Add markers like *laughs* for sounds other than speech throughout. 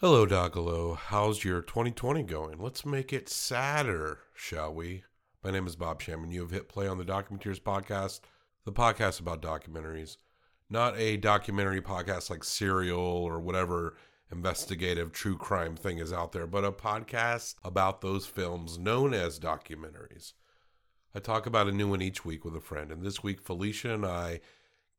Hello, Docolo. How's your 2020 going? Let's make it sadder, shall we? My name is Bob Sham, and you have hit play on the Documenteers podcast, the podcast about documentaries. Not a documentary podcast like Serial or whatever investigative true crime thing is out there, but a podcast about those films known as documentaries. I talk about a new one each week with a friend, and this week Felicia and I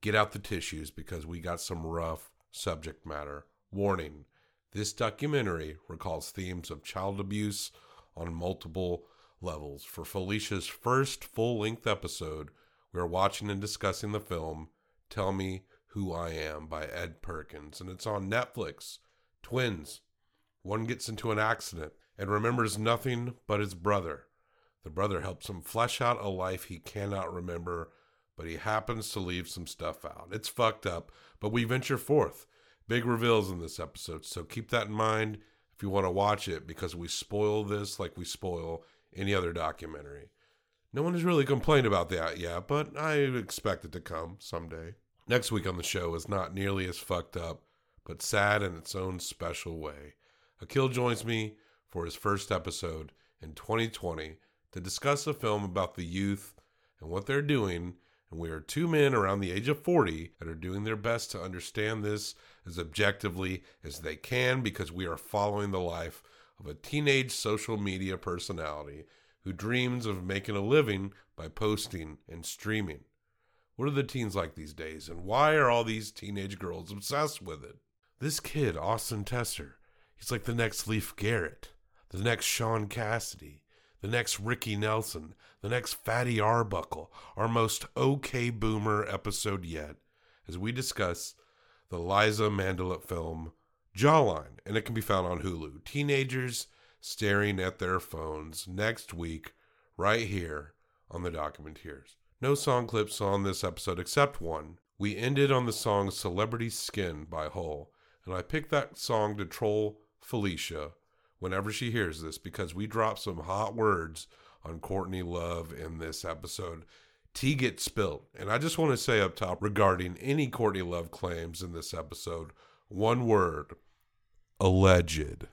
get out the tissues because we got some rough subject matter. Warning this documentary recalls themes of child abuse on multiple levels. For Felicia's first full length episode, we are watching and discussing the film Tell Me Who I Am by Ed Perkins, and it's on Netflix. Twins. One gets into an accident and remembers nothing but his brother. The brother helps him flesh out a life he cannot remember, but he happens to leave some stuff out. It's fucked up, but we venture forth Big reveals in this episode, so keep that in mind if you want to watch it because we spoil this like we spoil any other documentary. No one has really complained about that yet, but I expect it to come someday. Next week on the show is not nearly as fucked up, but sad in its own special way. Akil joins me for his first episode in 2020 to discuss a film about the youth and what they're doing and we are two men around the age of 40 that are doing their best to understand this as objectively as they can because we are following the life of a teenage social media personality who dreams of making a living by posting and streaming. What are the teens like these days, and why are all these teenage girls obsessed with it? This kid, Austyn Tester, he's like the next Leif Garrett, the next Shaun Cassidy, the next Ricky Nelson, the next Fatty Arbuckle, our most OK Boomer episode yet, as we discuss the Liza Mandelup film Jawline, and it can be found on Hulu. Teenagers staring at their phones next week, right here on the Documenteers. No song clips on this episode except one. We ended on the song Celebrity Skin by Hole, and I picked that song to troll Felicia whenever she hears this because we dropped some hot words on Courtney Love in this episode. Tea gets spilled. And I just want to say up top regarding any Courtney Love claims in this episode one word alleged.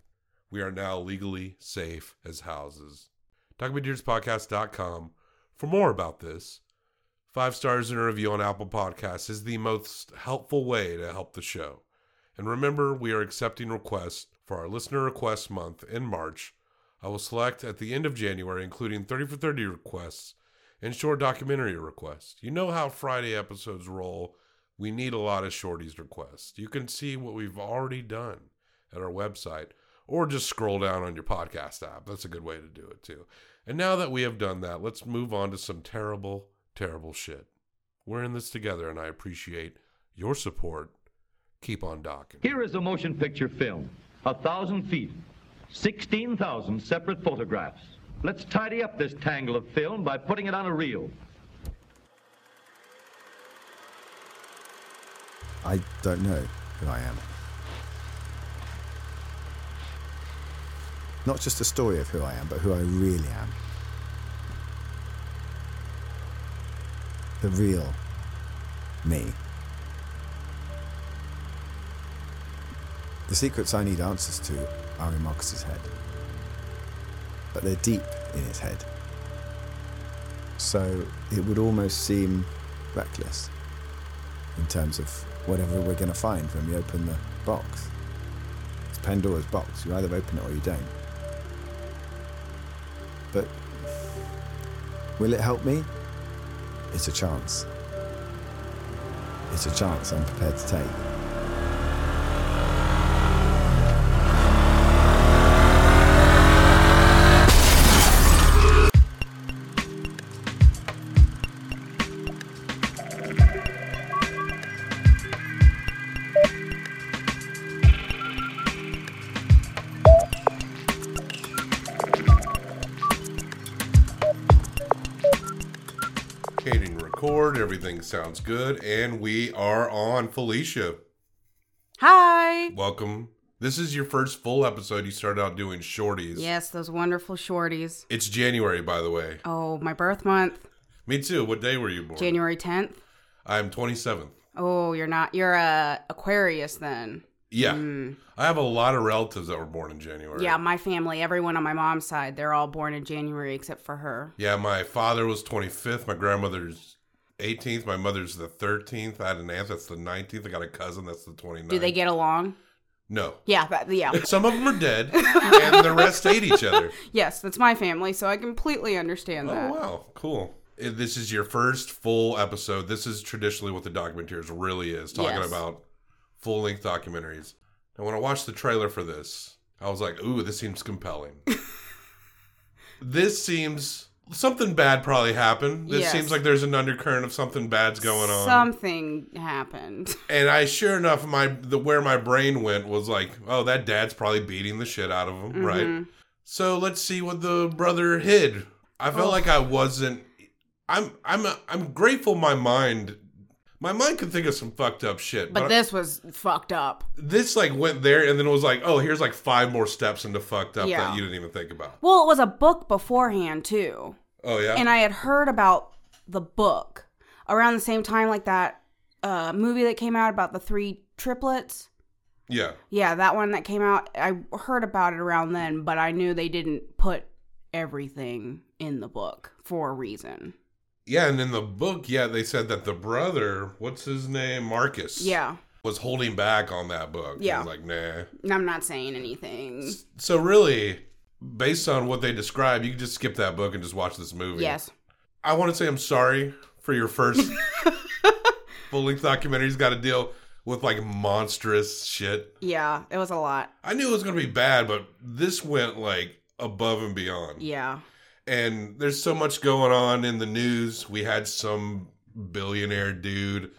We are now legally safe as houses. DocumenteersPodcast.com for more about this. Five stars in a review on Apple Podcasts is the most helpful way to help the show. And remember, we are accepting requests for our listener request month in March. I will select at the end of January, including 30 for 30 requests and short documentary requests. You know how Friday episodes roll. We need a lot of shorties requests. You can see what we've already done at our website or just scroll down on your podcast app. That's a good way to do it too. And now that we have done that, let's move on to some terrible, terrible shit. We're in this together and I appreciate your support. Keep on docking. Here is a motion picture film. A thousand feet, 16,000 separate photographs. Let's tidy up this tangle of film by putting it on a reel. I don't know who I am. Not just a story of who I am, but who I really am. The real me. The secrets I need answers to are in Marcus's head. But they're deep in his head. So it would almost seem reckless in terms of whatever we're going to find when we open the box. It's Pandora's box. You either open it or you don't. But will it help me? It's a chance. It's a chance I'm prepared to take. Everything sounds good, and we are on Felicia. Hi. Welcome. This is your first full episode. You started out doing shorties. Yes, those wonderful shorties. It's January, by the way. Oh, my birth month, Me too. What day were you born? January 10th. I'm 27th. Oh, you're not. You're a Aquarius then. Yeah. Mm. I have a lot of relatives that were born in January. Yeah, my family, everyone on my mom's side, they're all born in January except for her. Yeah, my father was 25th. My grandmother's 18th. My mother's the 13th. I had an aunt that's the 19th. I got a cousin that's the 29th. Do they get along? No. Yeah, that, yeah. *laughs* Some of them are dead, *laughs* and the rest hate each other. yes, that's my family, so I completely understand that. Oh, wow. Cool. This is your first full episode. This is traditionally what the Documenteers really is talking Yes. about full length documentaries. And when I watched the trailer for this, I was like, ooh, this seems compelling. *laughs* this seems something bad probably happened. This Yes. seems like there's an undercurrent of something bad's going on. Something happened. *laughs* And I sure enough, my the where my brain went was like, oh, that dad's probably beating the shit out of him, Mm-hmm. right? So let's see what the brother hid. I felt Oh. like I wasn't. I'm I'm I'm grateful. My mind, my mind could think of some fucked up shit, But this was fucked up. this like went there and then it was like, oh, here's like five more steps into fucked up Yeah. that you didn't even think about. Well, it was a book beforehand, too. Oh yeah, And I had heard about the book around the same time, like that uh, movie that came out about the three triplets. yeah. Yeah, that one that came out. I heard about it around then, but I knew they didn't put everything in the book for a reason. Yeah, and in the book, yeah, they said that the brother, what's his name, Marcus, Yeah. was holding back on that book. He Yeah. was like, nah. I'm not saying anything. So really, based on what they describe, you can just skip that book and just watch this movie. Yes. I want to say I'm sorry for your first *laughs* full length documentary. He's got to deal with like monstrous shit. Yeah, it was a lot. I knew it was going to be bad, but this went like above and beyond. Yeah. And there's so much going on in the news. We had some billionaire dude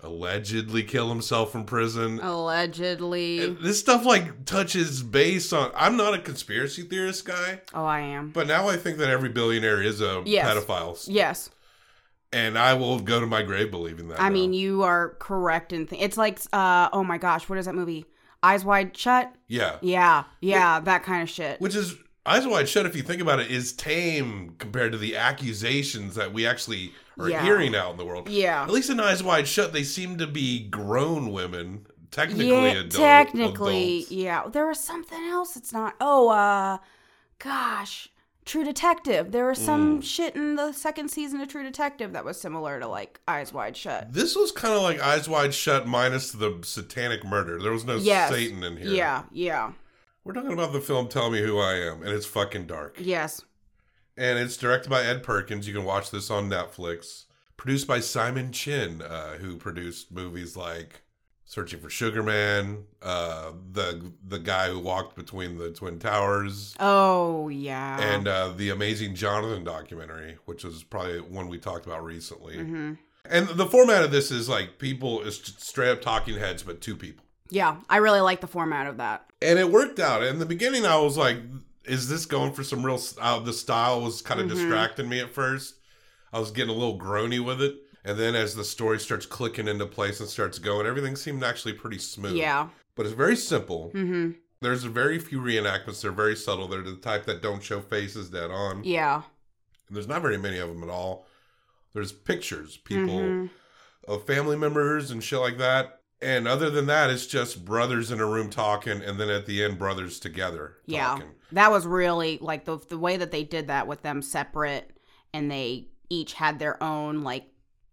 allegedly kill himself from prison. Allegedly. And This stuff like touches base on. I'm not a conspiracy theorist guy, Oh, I am. but now I think that every billionaire is a Yes. pedophile, Yes. and I will go to my grave believing that. I now. mean, you are correct in th- it's like uh oh my gosh, what is that movie? Eyes Wide Shut? yeah, Yeah. Yeah, that kind of shit. which is Eyes Wide Shut. If you think about it, is tame compared to the accusations that we actually are Yeah. hearing out in the world. Yeah. At least in Eyes Wide Shut, they seem to be grown women, technically yeah, adult, technically, adults. yeah. There was something else. It's not. Oh, uh, gosh, True Detective. There was Mm. some shit in the second season of True Detective that was similar to like Eyes Wide Shut. This was kind of like Eyes Wide Shut minus the satanic murder. There was no Yes. Satan in here. Yeah, yeah, We're talking about the film Tell Me Who I Am, and it's fucking dark. yes. And it's directed by Ed Perkins. You can watch this on Netflix. Produced by Simon Chinn, uh, who produced movies like Searching for Sugar Man, uh, the the guy who walked between the twin towers, Oh yeah. and uh, the Amazing Jonathan documentary, which was probably one we talked about recently. hmm And the format of this is like people is straight up talking heads, but two people. Yeah, I really like the format of that. and it worked out. In the beginning, I was like, "Is this going for some real?" Uh, the style was kind of Mhm. distracting me at first. I was getting a little groany with it, and then as the story starts clicking into place and starts going, everything seemed actually pretty smooth. Yeah. but it's very simple. hmm There's very few reenactments. They're very subtle. They're the type that don't show faces dead on. Yeah. And there's not very many of them at all. There's pictures, people Mhm. of family members and shit like that. And other than that, it's just brothers in a room talking, and then at the end, brothers together Yeah. talking. That was really like the the way that they did that with them separate and they each had their own like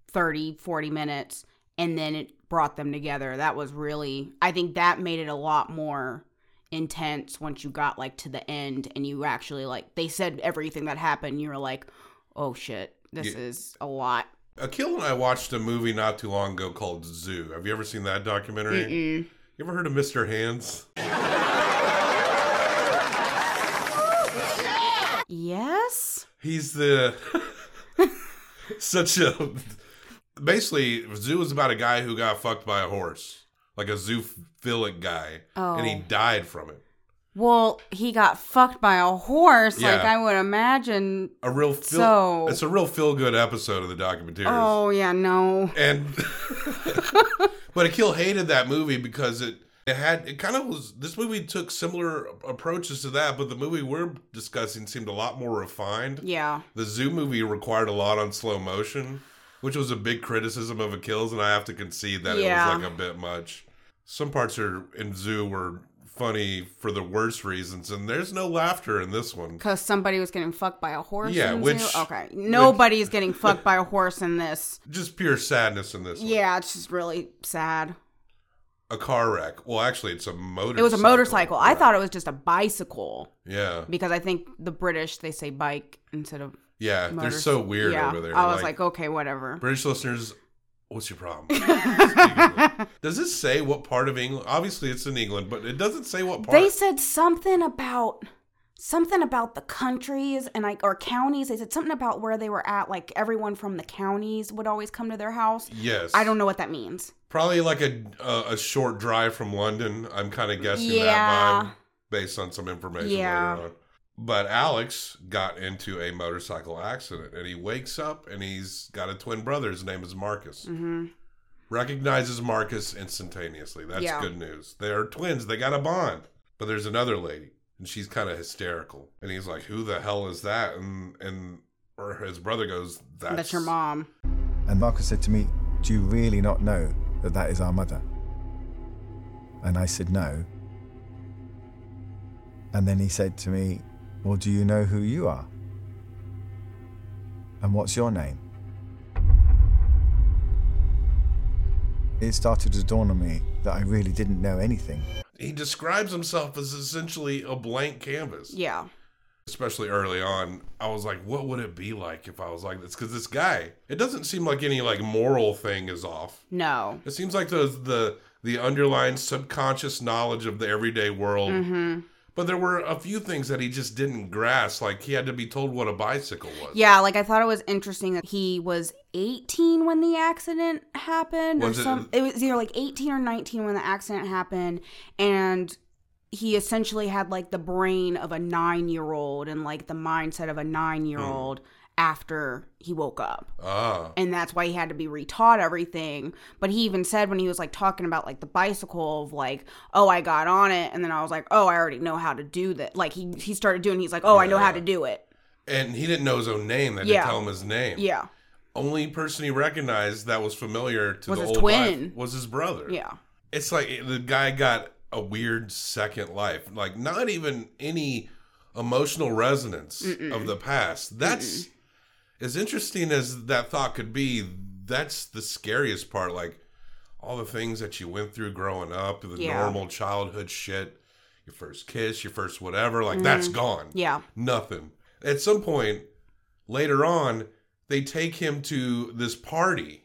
30 40 minutes and then it brought them together. That was really I think that made it a lot more intense once you got like to the end and you actually like they said everything that happened. You were like, "Oh shit, this Yeah. is a lot." Akil and I watched a movie not too long ago called Zoo. Have you ever seen that documentary? Mm-mm. You ever heard of Mr. Hands? Yes? He's the *laughs* such a basically Zoo is about a guy who got fucked by a horse, like a zoophilic guy, and he Oh. died from it. Well, he got fucked by a horse like I would imagine. A real feel, So- it's a real feel good episode of the documentary. Oh, yeah, no. and *laughs* but Akil hated that movie because it it had it kind of was this movie took similar approaches to that, but the movie we're discussing seemed a lot more refined. Yeah. The Zoo movie required a lot on slow motion, which was a big criticism of Akil's, and I have to concede that Yeah. it was like a bit much. some parts are in Zoo were funny for the worst reasons, and there's no laughter in this one. Because somebody was getting fucked by a horse. Yeah, in which- Zoo? okay, nobody's getting fucked by a horse in this. Just pure sadness in this. one. Yeah, it's just really sad. a car wreck. Well, actually, it's a motor. It was a motorcycle. I thought it was just a bicycle Yeah, because I think the British they say bike instead of yeah. They're so weird yeah. over there. I was like, okay, whatever. British listeners, what's your problem? *laughs* Does it say what part of England? Obviously, it's in England, but it doesn't say what part. They said something about something about the countries and like or counties. They said something about where they were at. Like everyone from the counties would always come to their house. yes, I don't know what that means. Probably like a a, a short drive from London. I'm kind of guessing Yeah. that vibe based on some information Yeah. later on. But Alex got into a motorcycle accident, and he wakes up and he's got a twin brother. His name is Marcus. hmm recognizes Marcus instantaneously. That's Yeah. good news. They are twins. They got a bond. But there's another lady, and she's kind of hysterical. And he's like, "Who the hell is that?" And and or his brother goes, "That's, That's, your mom. And Marcus said to me, Do you really not know that that is our mother? And I said, No. And then he said to me, Well, do you know who you are? And what's your name? It started to dawn on me that I really didn't know anything. He describes himself as essentially a blank canvas. Yeah. Especially early on, I was like, "What would it be like if I was like this?" Because this guy, it doesn't seem like any like moral thing is off. No. It seems like the the the underlying subconscious knowledge of the everyday world. hmm But there were a few things that he just didn't grasp. Like he had to be told what a bicycle was. Yeah, like I thought it was interesting that he was 18 when the accident happened, Was or it- some. It was either like 18 or 19 when the accident happened, and he essentially had like the brain of a nine year old and like the mindset of a nine year old hmm. After he woke up. Ah. and that's why he had to be retaught everything. But he even said when he was like talking about like the bicycle of like, oh, I got on it, and then I was like, oh, I already know how to do that. Like he he started doing. He's like, oh, I know how to do it. And he didn't know his own name. They Yeah. didn't tell him his name. Yeah, Only person he recognized that was familiar to Was the old twin. life was his brother. yeah, It's like the guy got a weird second life. Like not even any emotional resonance of the past. That's as interesting as that thought could be. That's the scariest part. Like all the things that you went through growing up, the Yeah. normal childhood shit, your first kiss, your first whatever, like that's mm. gone. yeah, Nothing. At some point later on, they take him to this party.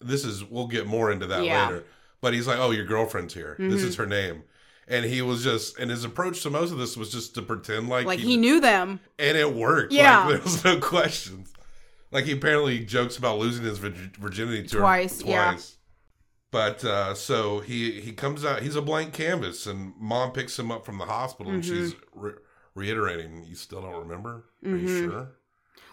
This is we'll get more into that Yeah. later. But he's like, "Oh, your girlfriend's here. This is mm-hmm. her name." And he was just, and his approach to most of this was just to pretend like, like he knew them. and it worked. Yeah. like, there was no questions. Like he apparently jokes about losing his virginity to Twice, her yeah. But uh, so he he comes out. He's a blank canvas, and mom picks him up from the hospital, and she's Mm-hmm. re- reiterating, "You still don't remember? Are you Mhm. sure?"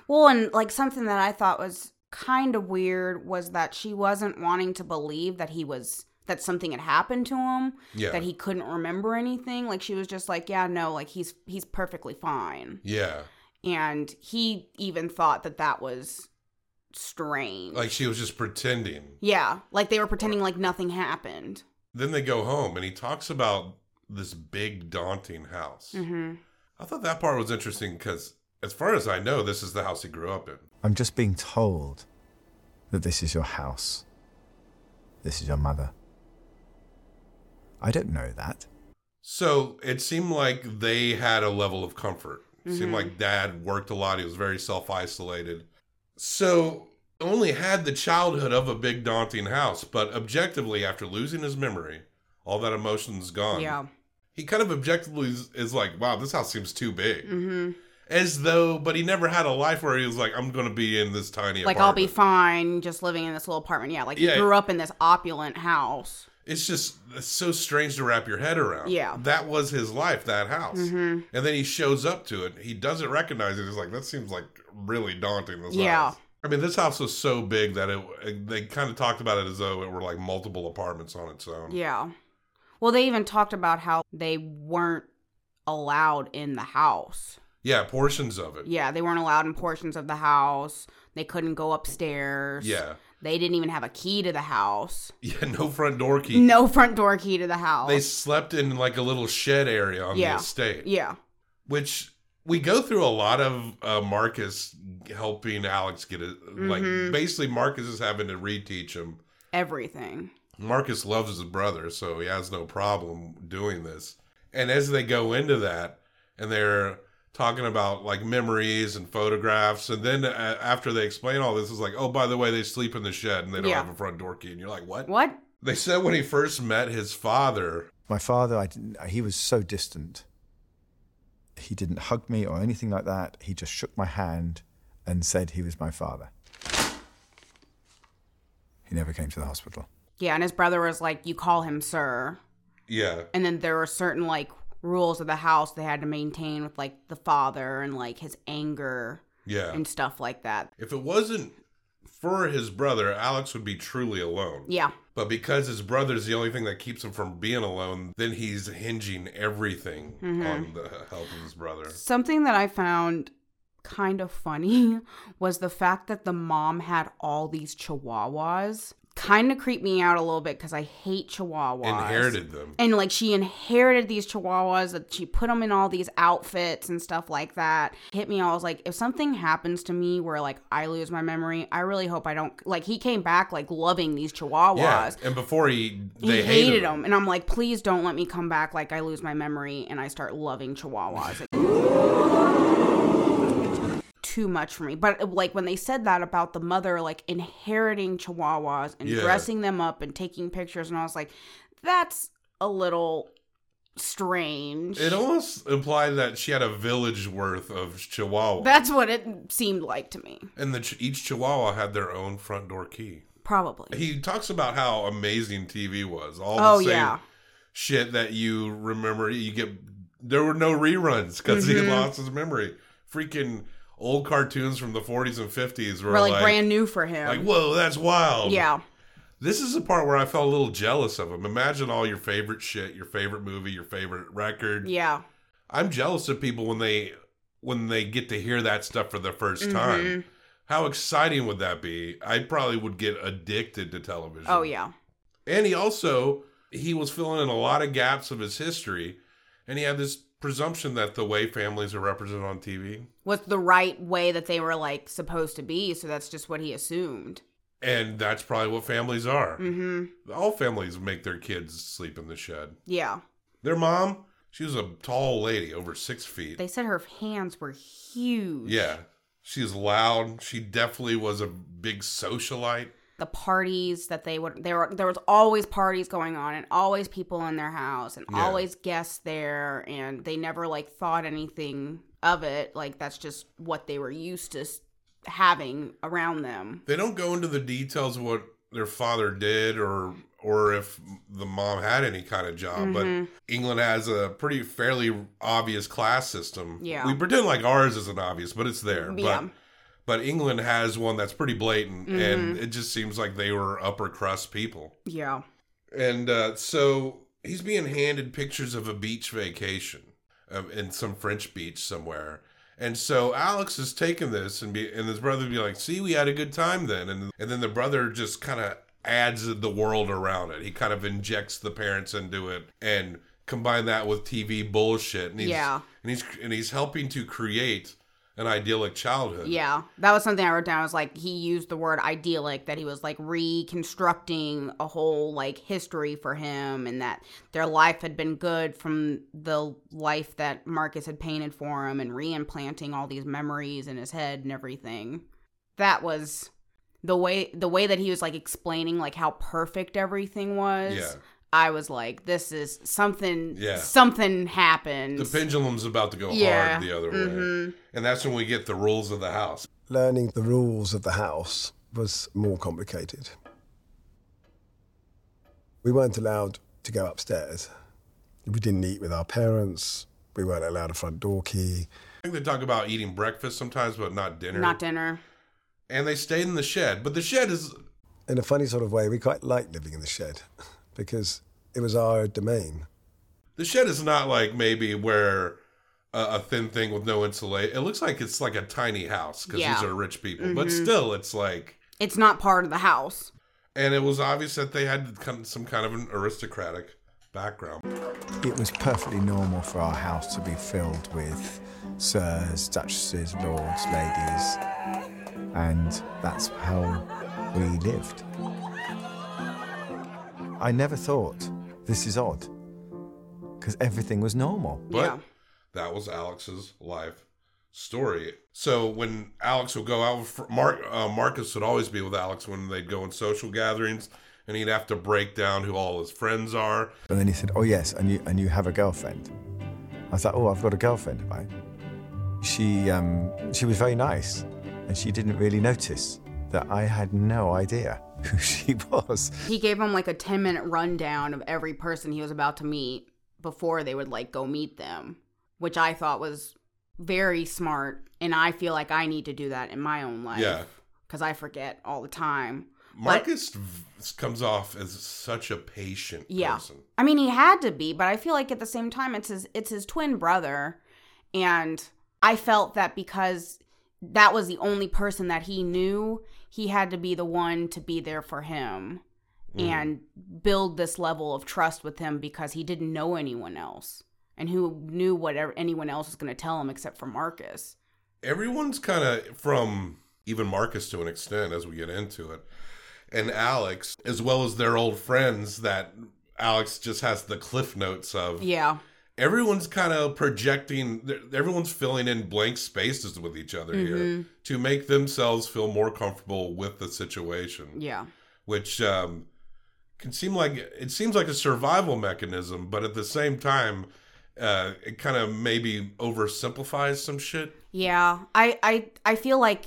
Well, and like something that I thought was kind of weird was that she wasn't wanting to believe that he was that something had happened to him Yeah, that he couldn't remember anything like she was just like yeah no like he's he's perfectly fine yeah. and he even thought that that was strange Like she was just pretending. yeah like they were pretending like nothing happened Then they go home, and he talks about this big, daunting house. hmm I thought that part was interesting because, as far as I know, this is the house he grew up in. I'm just being told that this is your house. This is your mother. I don't know that. So it seemed like they had a level of comfort. It Mm-hmm. seemed like dad worked a lot. He was very self isolated. So only had the childhood of a big daunting house, but objectively, after losing his memory, all that emotion's gone. yeah He kind of objectively is, is like, wow, this house seems too big. hmm As though, but he never had a life where he was like, I'm going to be in this tiny apartment. like i'll be fine just living in this little apartment yeah like Yeah. he grew up in this opulent house It's just it's so strange to wrap your head around. Yeah. That was his life, that house. hmm And then he shows up to it. He doesn't recognize it. He's like, that seems like really daunting. This Yeah. house. I mean, this house was so big that it. They kind of talked about it as though it were like multiple apartments on its own. Yeah. Well, they even talked about how they weren't allowed in the house. Yeah, portions of it. Yeah, they weren't allowed in portions of the house. They couldn't go upstairs. Yeah. They didn't even have a key to the house. Yeah, no front door key. No front door key to the house. They slept in like a little shed area on Yeah. the estate. yeah. which we go through a lot of uh, Marcus helping Alex get it. Like Mhm. basically, Marcus is having to reteach him. Everything. Marcus loves his brother, so he has no problem doing this. And as they go into that, and they're talking about like memories and photographs, and then uh, after they explain all this, it's like, oh, by the way, they sleep in the shed and they don't Yeah. have a front door key, and you're like, what? What? They said when he first met his father, My father, I didn't, he was so distant. He didn't hug me or anything like that. He just shook my hand and said he was my father. He never came to the hospital. Yeah, and his brother was like, "You call him sir." yeah, And then there were certain like rules of the house they had to maintain with like the father and like his anger yeah. and stuff like that. If it wasn't for his brother, Alex would be truly alone. Yeah. But because his brother's the only thing that keeps him from being alone, then he's hinging everything Mm-hmm. on the help of his brother. Something that I found kind of funny *laughs* was the fact that the mom had all these chihuahuas. Kind of creeped me out a little bit because I hate chihuahuas. Inherited them. And like she inherited these chihuahuas that she put them in all these outfits and stuff like that. Hit me. I was like, if something happens to me where like I lose my memory, I really hope I don't. Like he came back like loving these chihuahuas. Yeah, and before he, they he hated, hated, them. and I'm like, please don't let me come back like I lose my memory and I start loving chihuahuas. Too much for me. But like when they said that about the mother, like inheriting chihuahuas and Yeah. dressing them up and taking pictures, and I was like, that's a little strange. It almost implied that she had a village worth of Chihuahua, That's what it seemed like to me. and that each Chihuahua had their own front door key. Probably. He talks about how amazing TV was. All Oh the same yeah. shit that you remember. You get there were no reruns because he Mm-hmm. lost his memory. Freaking old cartoons from the 40s and 50s were We're like, like, brand new for him. like whoa, that's wild. yeah. This is the part where I felt a little jealous of him. Imagine all your favorite shit, your favorite movie, your favorite record. Yeah. I'm jealous of people when they when they get to hear that stuff for the 1st Mm-hmm. time. How exciting would that be? I probably would get addicted to television. Oh yeah. And he also he was filling in a lot of gaps of his history, and he had this presumption that the way families are represented on TV, Was the right way that they were like supposed to be, so that's just what he assumed. and that's probably what families are. Mm-hmm. All families make their kids sleep in the shed. Yeah. Their mom, she was a tall lady, over six feet. They said her hands were huge. yeah, she's loud. She definitely was a big socialite. The parties that they would there were there was always parties going on and always people in their house and Yeah. always guests there and they never like thought anything of it. Like that's just what they were used to having around them. They don't go into the details of what their father did or or if the mom had any kind of job, Mm-hmm. but England has a pretty fairly obvious class system. Yeah. We pretend like ours isn't obvious, but it's there. Yeah. But but England has one that's pretty blatant Mm-hmm. and it just seems like they were upper crust people. Yeah. And uh, so he's being handed pictures of a beach vacation um, in some French beach somewhere. And so Alex is taking this and be and his brother would be like, "See, we had a good time then." And and then the brother just kind of adds the world around it. He kind of injects the parents into it and combine that with TV bullshit. And he's, Yeah. And he's and he's helping to create an idyllic childhood. Yeah, that was something I wrote down. It was like he used the word idyllic, that he was like reconstructing a whole like history for him, and that their life had been good from the life that Marcus had painted for him, and reimplanting all these memories in his head and everything. That was the way the way that he was like explaining like how perfect everything was. Yeah. I was like, this is something. Yeah. something happened. The pendulum's about to go Yeah. hard the other Mhm. way. And that's when we get the rules of the house. Learning the rules of the house was more complicated. We weren't allowed to go upstairs. We didn't eat with our parents. We weren't allowed a front door key. I think they talk about eating breakfast sometimes, but not dinner. Not dinner. and they stayed in the shed. But the shed is In a funny sort of way, we quite liked living in the shed *laughs* because it was our domain. the shed is not like maybe where a, a thin thing with no insulation. It looks like it's like a tiny house because Yeah. these are rich people. But mm-hmm. still, it's like It's not part of the house. And it was obvious that they had come- some kind of an aristocratic background. It was perfectly normal for our house to be filled with sirs, duchesses, lords, ladies, and that's how we lived. I never thought this is odd because everything was normal. But Yeah. that was Alex's life story. So when Alex would go out, with Mark, uh, Marcus would always be with Alex when they'd go in social gatherings, and he'd have to break down who all his friends are. And then he said, "Oh yes, and you and you have a girlfriend." I was like, "Oh, I've got a girlfriend." Right? She um, she was very nice, and she didn't really notice that I had no idea *laughs* who she was. He gave him like a 10 minute rundown of every person he was about to meet before they would like go meet them, which I thought was very smart. And I feel like I need to do that in my own life. Yeah. Because I forget all the time. Marcus v- comes off as such a patient Yeah. person. I mean, he had to be, but I feel like at the same time, it's his it's his twin brother, and I felt that because that was the only person that he knew, he had to be the one to be there for him mm. and build this level of trust with him because he didn't know anyone else, and who knew whatever anyone else was going to tell him except for Marcus. Everyone's kind of from even Marcus to an extent as we get into it, and Alex, as well as their old friends that Alex just has the cliff notes of. Yeah, everyone's kind of projecting everyone's filling in blank spaces with each other Mm-hmm. here to make themselves feel more comfortable with the situation. Yeah, which um, can seem like it seems like a survival mechanism but at the same time uh, it kind of maybe oversimplifies some shit. Yeah, I I I feel like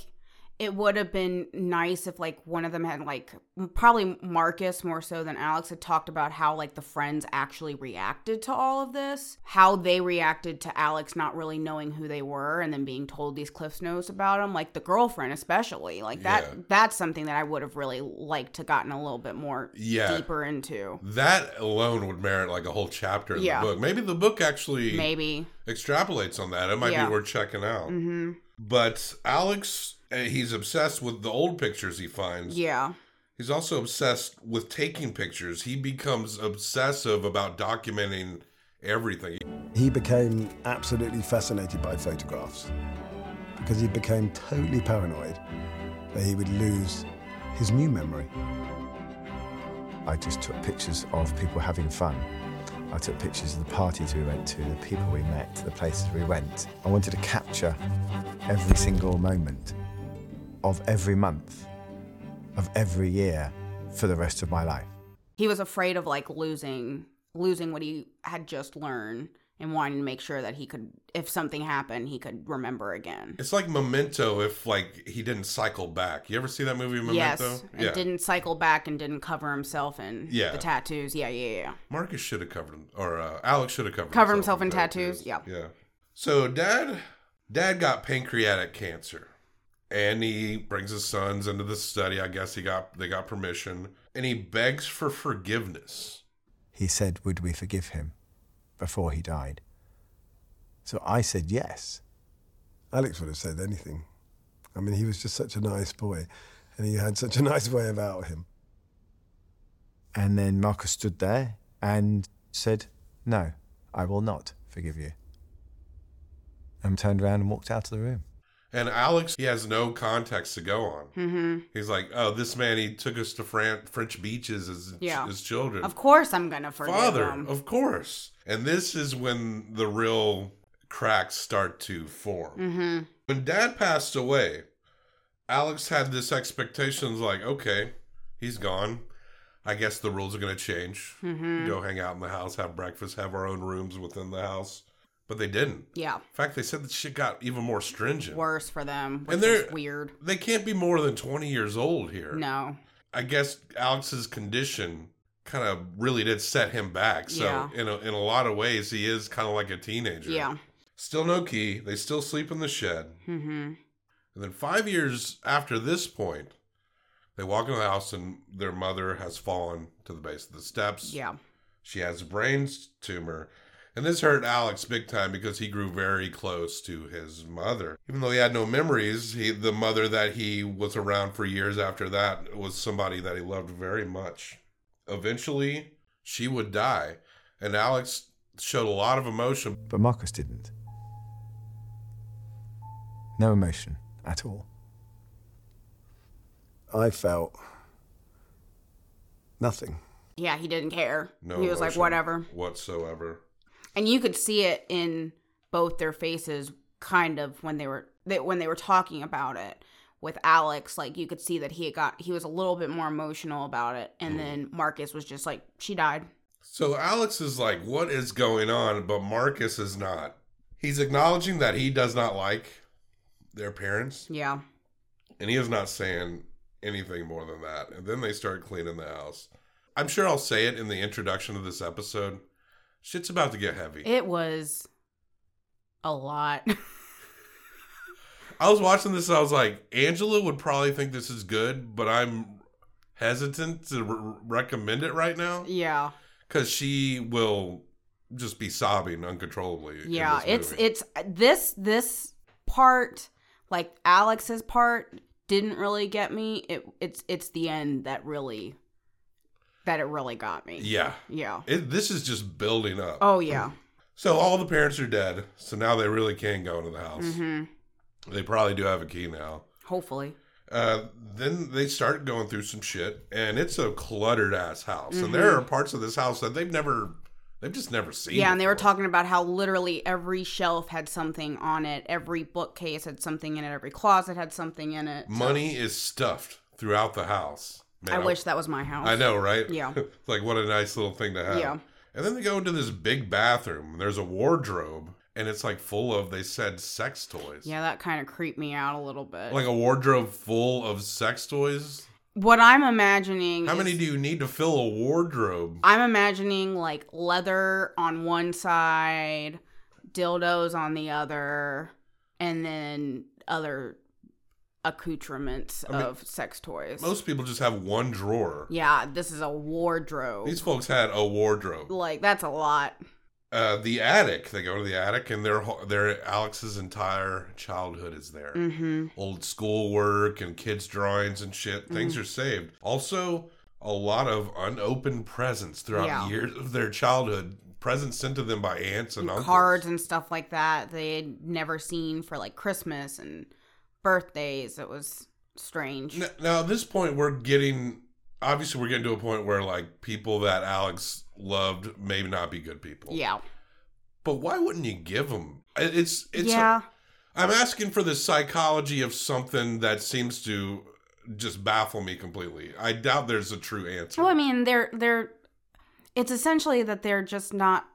it would have been nice if like one of them had like probably Marcus more so than Alex had talked about how like the friends actually reacted to all of this, how they reacted to Alex not really knowing who they were and then being told these cliffs notes about him, like the girlfriend especially. Like that Yeah. that's something that I would have really liked to gotten a little bit more Yeah. deeper into. that alone would merit like a whole chapter in Yeah. the book maybe the book actually Maybe. extrapolates on that. It might Yeah. be worth checking out. Mhm. But Alex, he's obsessed with the old pictures he finds. Yeah. He's also obsessed with taking pictures. He becomes obsessive about documenting everything. He became absolutely fascinated by photographs because he became totally paranoid that he would lose his new memory. I just took pictures of people having fun. I took pictures of the parties we went to, the people we met, the places we went. I wanted to capture every single moment of every month, of every year for the rest of my life. he was afraid of like losing losing what he had just learned and wanting to make sure that he could if something happened he could remember again It's like Memento if like he didn't cycle back. You ever see that movie Memento? yes and didn't cycle back and didn't cover himself in Yeah. the tattoos yeah yeah yeah Marcus should have covered him, or uh, Alex should have covered Cover himself in tattoos, yeah. yeah. So dad, dad got pancreatic cancer, and he brings his sons into the study. I guess he got they got permission, and he begs for forgiveness. He said, Would we forgive him before he died? So I said yes. Alex would have said anything. I mean, he was just such a nice boy, and he had such a *laughs* nice way about him. And then Marcus stood there and said, No, I will not forgive you. And turned around and walked out of the room. And Alex, he has no context to go on. mm-hmm. He's like, oh, this man, he took us to Fran- French beaches as, Yeah. as children. of course i'm gonna forgive Father, him of course. And this is when the real cracks start to form. mm-hmm. When dad passed away, Alex had this expectations like, okay, he's gone. I guess the rules are going to change. Mm-hmm. Go hang out in the house, have breakfast, have our own rooms within the house. But they didn't. yeah In fact, they said that shit got even more stringent. worse for them which And they're- is weird They can't be more than 20 years old here. no I guess Alex's condition kind of really did set him back. So Yeah. in a, in a lot of ways, he is kind of like a teenager. yeah Still no key. They still sleep in the shed. mm-hmm. And then five years after this point, they walk into the house and their mother has fallen to the base of the steps. yeah She has a brain tumor. And this hurt Alex big time because he grew very close to his mother. Even though he had no memories, he the mother that he was around for years after that was somebody that he loved very much. Eventually, she would die, and Alex showed a lot of emotion. But Marcus didn't. No emotion at all. I felt nothing. Yeah, he didn't care. No he was like, whatever. whatsoever. And you could see it in both their faces, kind of when they were they, when they were talking about it with Alex. Like you could see that he got he was a little bit more emotional about it, and hmm. then Marcus was just like, she died. So Alex is like, "What is going on?" But Marcus is not. He's acknowledging that he does not like their parents, Yeah, and he is not saying anything more than that. And then they start cleaning the house. I'm sure I'll say it in the introduction of this episode. Shit's about to get heavy. it was a lot. *laughs* I was watching this and I was like, Angela would probably think this is good, but I'm hesitant to re- recommend it right now yeah, because she will just be sobbing uncontrollably. yeah. It's it's this this part, like Alex's part, didn't really get me. It it's it's the end that really that it really got me. yeah. Yeah. It, this is just building up. Oh yeah. So all the parents are dead. So now they really can go into the house. hmm They probably do have a key now. Hopefully. Uh, then they start going through some shit, and it's a cluttered ass house. And Mm-hmm. there are parts of this house that they've never, they've just never seen. Yeah, and they were talking about how literally every shelf had something on it, every bookcase had something in it, every closet had something in it. So- Money is stuffed throughout the house. I Man, wish that was my house. I know, right? Yeah. *laughs* like what a nice little thing to have. Yeah. And then they go into this big bathroom. There's a wardrobe, and it's like full of they said sex toys. Yeah, that kind of creeped me out a little bit. Like a wardrobe full of sex toys. what I'm imagining How is- many do you need to fill a wardrobe? I'm imagining like leather on one side, dildos on the other, and then other accoutrements mean, of sex toys. Most people just have one drawer. yeah, this is a wardrobe. These folks had a wardrobe. like that's a lot. Uh, the attic. They go to the attic, and their their Alex's entire childhood is there. Mm-hmm. Old schoolwork and kids' drawings and shit. Things are saved. Also, a lot of unopened presents throughout Yeah. years of their childhood. Presents sent to them by aunts and uncles. Cards and stuff like that they had never seen for like Christmas and birthdays. It was strange. N- Now, at this point, we're getting obviously we're getting to a point where like people that Alex loved may not be good people. yeah. But why wouldn't you give them? It's it's. yeah. I'm asking for the psychology of something that seems to just baffle me completely. I doubt there's a true answer. Well, I mean, they're they're it's essentially that they're just not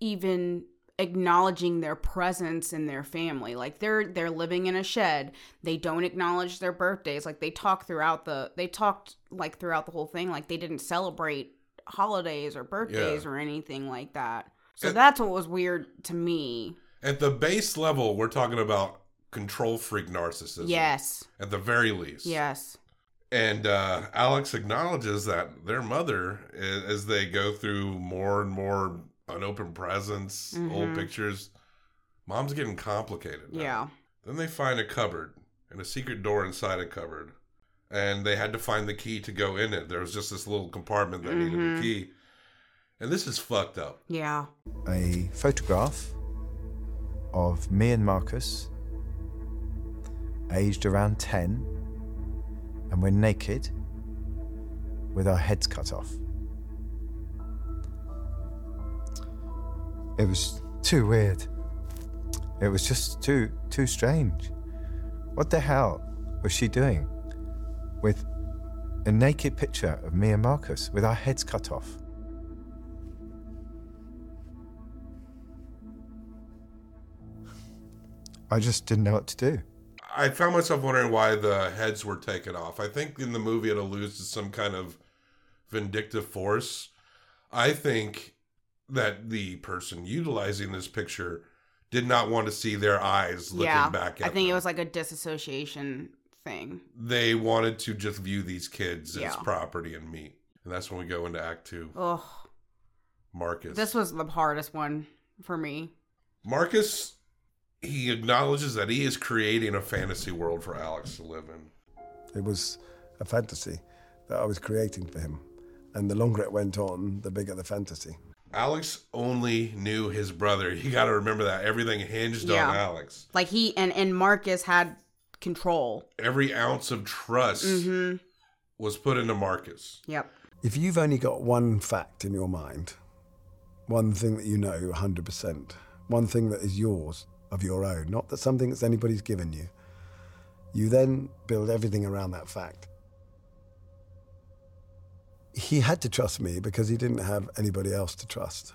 even acknowledging their presence in their family. Like they're they're living in a shed. They don't acknowledge their birthdays. Like they talk throughout the they talked like throughout the whole thing like they didn't celebrate holidays or birthdays Yeah. or anything like that. So And- that's what was weird to me. At the base level, we're talking about control freak narcissism. Yes. At the very least. Yes. And uh, Alex acknowledges that their mother, as they go through more and more unopened presents, old Mhm. pictures, mom's getting complicated. now. Yeah. Then they find a cupboard and a secret door inside a cupboard. And they had to find the key to go in it. There was just this little compartment that needed Mhm. a key. And this is fucked up. Yeah. a photograph of me and Marcus, aged around 10, and we're naked with our heads cut off. It was too weird. It was just too too strange. What the hell was she doing with a naked picture of me and Marcus with our heads cut off? I just didn't know what to do. I found myself wondering why the heads were taken off. I think in the movie it alludes to some kind of vindictive force. I think that the person utilizing this picture did not want to see their eyes looking yeah. back at I think it was like a disassociation thing. they wanted to just view these kids as property and meat. And that's when we go into Act Two. Ugh. Marcus. This was the hardest one for me. Marcus, he acknowledges that he is creating a fantasy world for Alex to live in. It was a fantasy that I was creating for him. And the longer it went on, the bigger the fantasy. Alex only knew his brother. You got to remember that everything hinged Yeah. on Alex. Like he and and Marcus had control. Every ounce of trust Mm-hmm. was put into Marcus. Yep. If you've only got one fact in your mind, one thing that you know 100%, one thing that is yours of your own, not that something that's anybody's given you, you then build everything around that fact. He had to trust me because he didn't have anybody else to trust.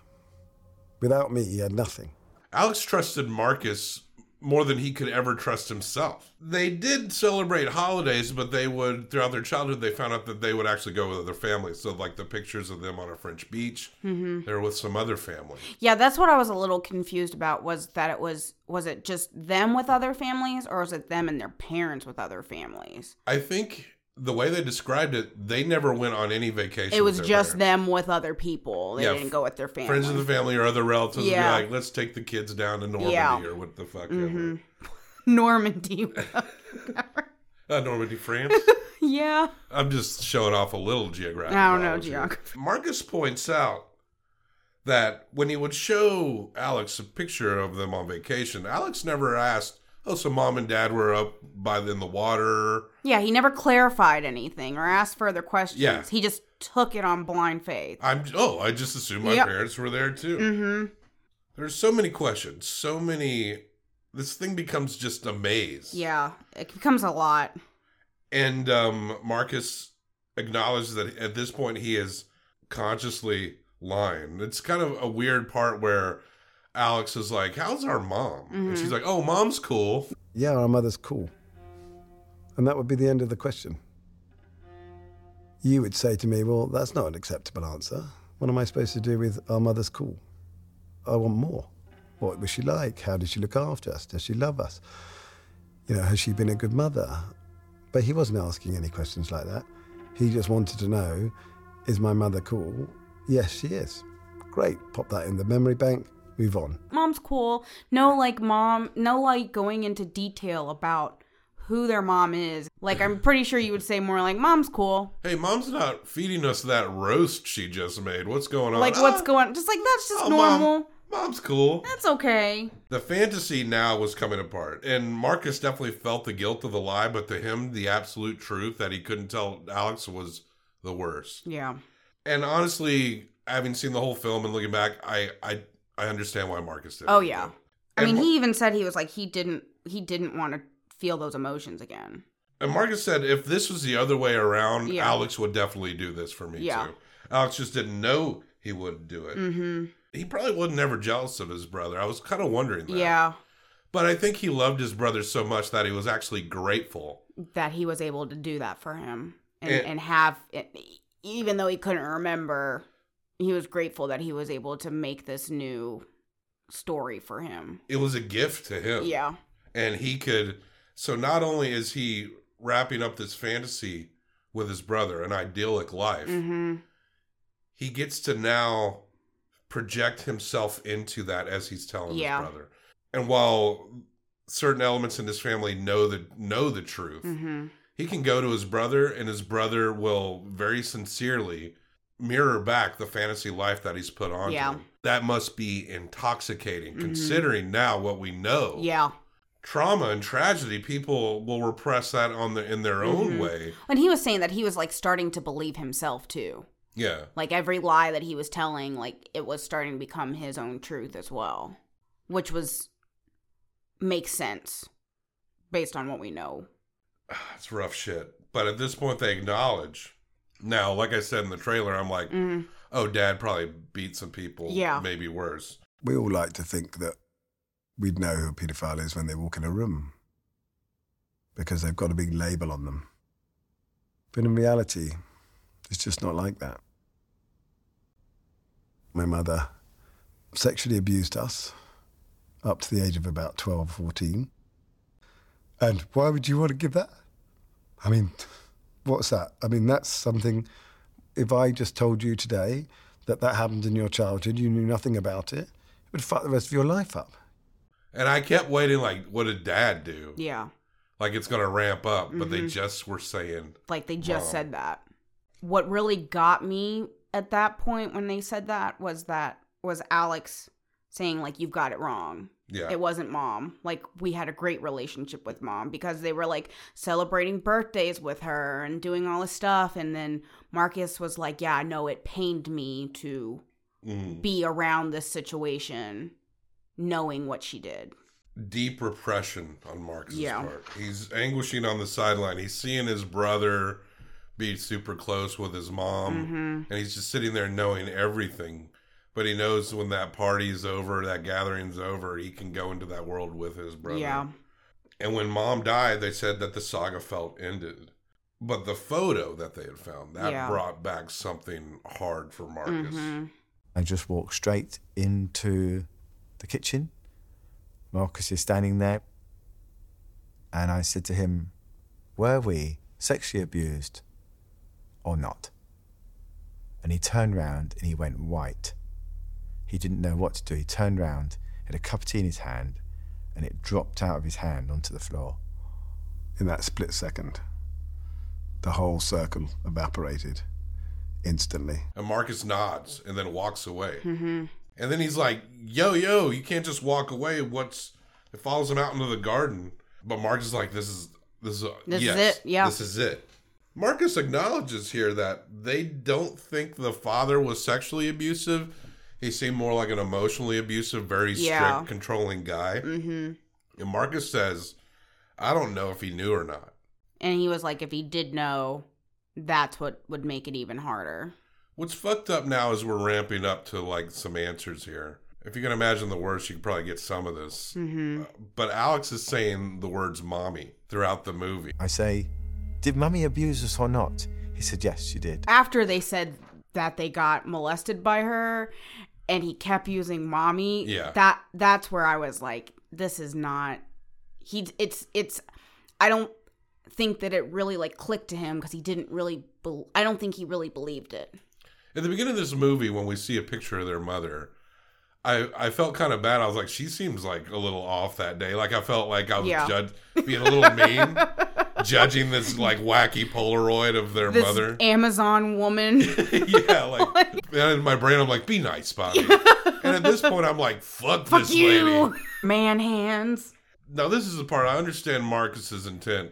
Without me, he had nothing. Alex trusted Marcus more than he could ever trust himself. They did celebrate holidays, but they would, throughout their childhood, they found out that they would actually go with other families. So, like the pictures of them on a French beach, Mm-hmm. they're with some other family. Yeah, that's what I was a little confused about. Was that it was was it just them with other families, or was it them and their parents with other families? I think the way they described it, they never went on any vacation. It was just parents. them with other people. They Yeah, didn't go with their family. Friends of the family or other relatives Yeah. would be like, let's take the kids down to Normandy Yeah. Mm-hmm. or what the fuck ever. *laughs* Normandy. *laughs* Uh, Normandy, France. *laughs* yeah. I'm just showing off a little geographic. I don't know geography. Marcus points out that when he would show Alex a picture of them on vacation, Alex never asked, "Oh, so mom and dad were up by the, in the water." Yeah, he never clarified anything or asked further questions. Yeah. He just took it on blind faith. I'm oh, I just assumed my Yep. parents were there too. Mm-hmm. There's so many questions, so many. This thing becomes just a maze. Yeah, it becomes a lot. And um, Marcus acknowledges that at this point he is consciously lying. It's kind of a weird part where Alex is like, "How's our mom?" And mm-hmm. she's like, "Oh, mom's cool." Yeah, our mother's cool. And that would be the end of the question. You would say to me, Well, that's not an acceptable answer. What am I supposed to do with our mother's cool? I want more. What was she like? How did she look after us? Does she love us? You know, has she been a good mother? But he wasn't asking any questions like that. He just wanted to know, Is my mother cool? Yes, she is. Great. Pop that in the memory bank, move on. Mom's cool. No, like mom. No, like going into detail about who their mom is. Like I'm pretty sure you would say more like mom's cool. Hey, mom's not feeding us that roast she just made. What's going on? Like what's Ah, going? Just like that's just oh, normal. Mom, mom's cool. That's okay. The fantasy now was coming apart, and Marcus definitely felt the guilt of the lie, but to him, the absolute truth that he couldn't tell Alex was the worst. Yeah. And honestly, having seen the whole film and looking back, I I I understand why Marcus did. Oh yeah. I mean, Mar- he even said he was like he didn't he didn't want to feel those emotions again. And Marcus said if this was the other way around, Yeah. Alex would definitely do this for me Yeah. too. Alex just didn't know he would do it. Mm-hmm. He probably wasn't ever jealous of his brother. I was kind of wondering that. Yeah. But I think he loved his brother so much that he was actually grateful. That he was able to do that for him and And- and have even though he couldn't remember, he was grateful that he was able to make this new story for him. It was a gift to him. Yeah. And he could so not only is he wrapping up this fantasy with his brother, an idyllic life, Mm-hmm. he gets to now project himself into that as he's telling Yeah. his brother. And while certain elements in his family know the know the truth, Mm-hmm. he can go to his brother and his brother will very sincerely mirror back the fantasy life that he's put on Yeah. That must be intoxicating Mhm. considering now what we know. Yeah. Trauma and tragedy, people will repress that on the in their own Mhm. way. And he was saying that he was like starting to believe himself too. Yeah. Like every lie that he was telling, like it was starting to become his own truth as well, which was makes sense based on what we know. *sighs* It's rough shit. But at this point they acknowledge. Now, like I said in the trailer, I'm like, Mm. oh, dad probably beat some people. Yeah. Maybe worse. We all like to think that we'd know who a paedophile is when they walk in a room because they've got a big label on them. But in reality, it's just not like that. My mother sexually abused us up to the age of about 12, 14. And why would you want to give that? I mean, what's that? I mean, that's something, if I just told you today that that happened in your childhood, you knew nothing about it, it would fuck the rest of your life up. And I kept waiting, like, what did dad do? Yeah. Like, it's going to ramp up, but Mm-hmm. they just were saying, Like they just Mom. said that. What really got me at that point when they said that was that was Alex saying like you've got it wrong. Yeah. It wasn't mom. Like we had a great relationship with mom because they were like celebrating birthdays with her and doing all this stuff and then Marcus was like, "Yeah, I know it pained me to Mhm. be around this situation knowing what she did." Deep repression on Marcus's Yeah. part. He's anguishing on the sideline. He's seeing his brother be super close with his mom, Mhm. and he's just sitting there knowing everything. But he knows when that party's over, that gathering's over, he can go into that world with his brother. Yeah. And when mom died, they said that the saga felt ended. But the photo that they had found, that Yeah. brought back something hard for Marcus. Mhm. I just walked straight into the kitchen. Marcus is standing there. And I said to him, Were we sexually abused or not? And he turned round and he went white. He didn't know what to do. He turned round, had a cup of tea in his hand, and it dropped out of his hand onto the floor. In that split second, the whole circle evaporated instantly. And Marcus nods and then walks away. Mm-hmm. And then he's like, yo, yo, you can't just walk away. What's, it follows him out into the garden. But Marcus is like, this is, this is, This is yes, it, yeah. This is it. Marcus acknowledges here that they don't think the father was sexually abusive. He seemed more like an emotionally abusive, very strict, Yeah. controlling guy. Mm-hmm. And Marcus says, I don't know if he knew or not. And he was like, if he did know, that's what would make it even harder. What's fucked up now is we're ramping up to like some answers here. If you can imagine the worst, you can probably get some of this. Mm-hmm. But Alex is saying the words mommy throughout the movie. I say, Did mommy abuse us or not? He said, Yes, she did. After they said that they got molested by her, and he kept using mommy. Yeah. That that's where I was like, this is not. He. It's it's. I don't think that it really like clicked to him because he didn't really. Be, I don't think he really believed it. At the beginning of this movie, when we see a picture of their mother, I I felt kind of bad. I was like, she seems like a little off that day. Like I felt like I was Yeah. judge, being a *laughs* little mean, judging this like wacky Polaroid of their This mother. Amazon woman. *laughs* *laughs* yeah, like and in my brain, I'm like, be nice, Bobby. and at this point, I'm like, fuck, Fuck this you, lady. man hands. Now this is the part I understand Marcus's intent,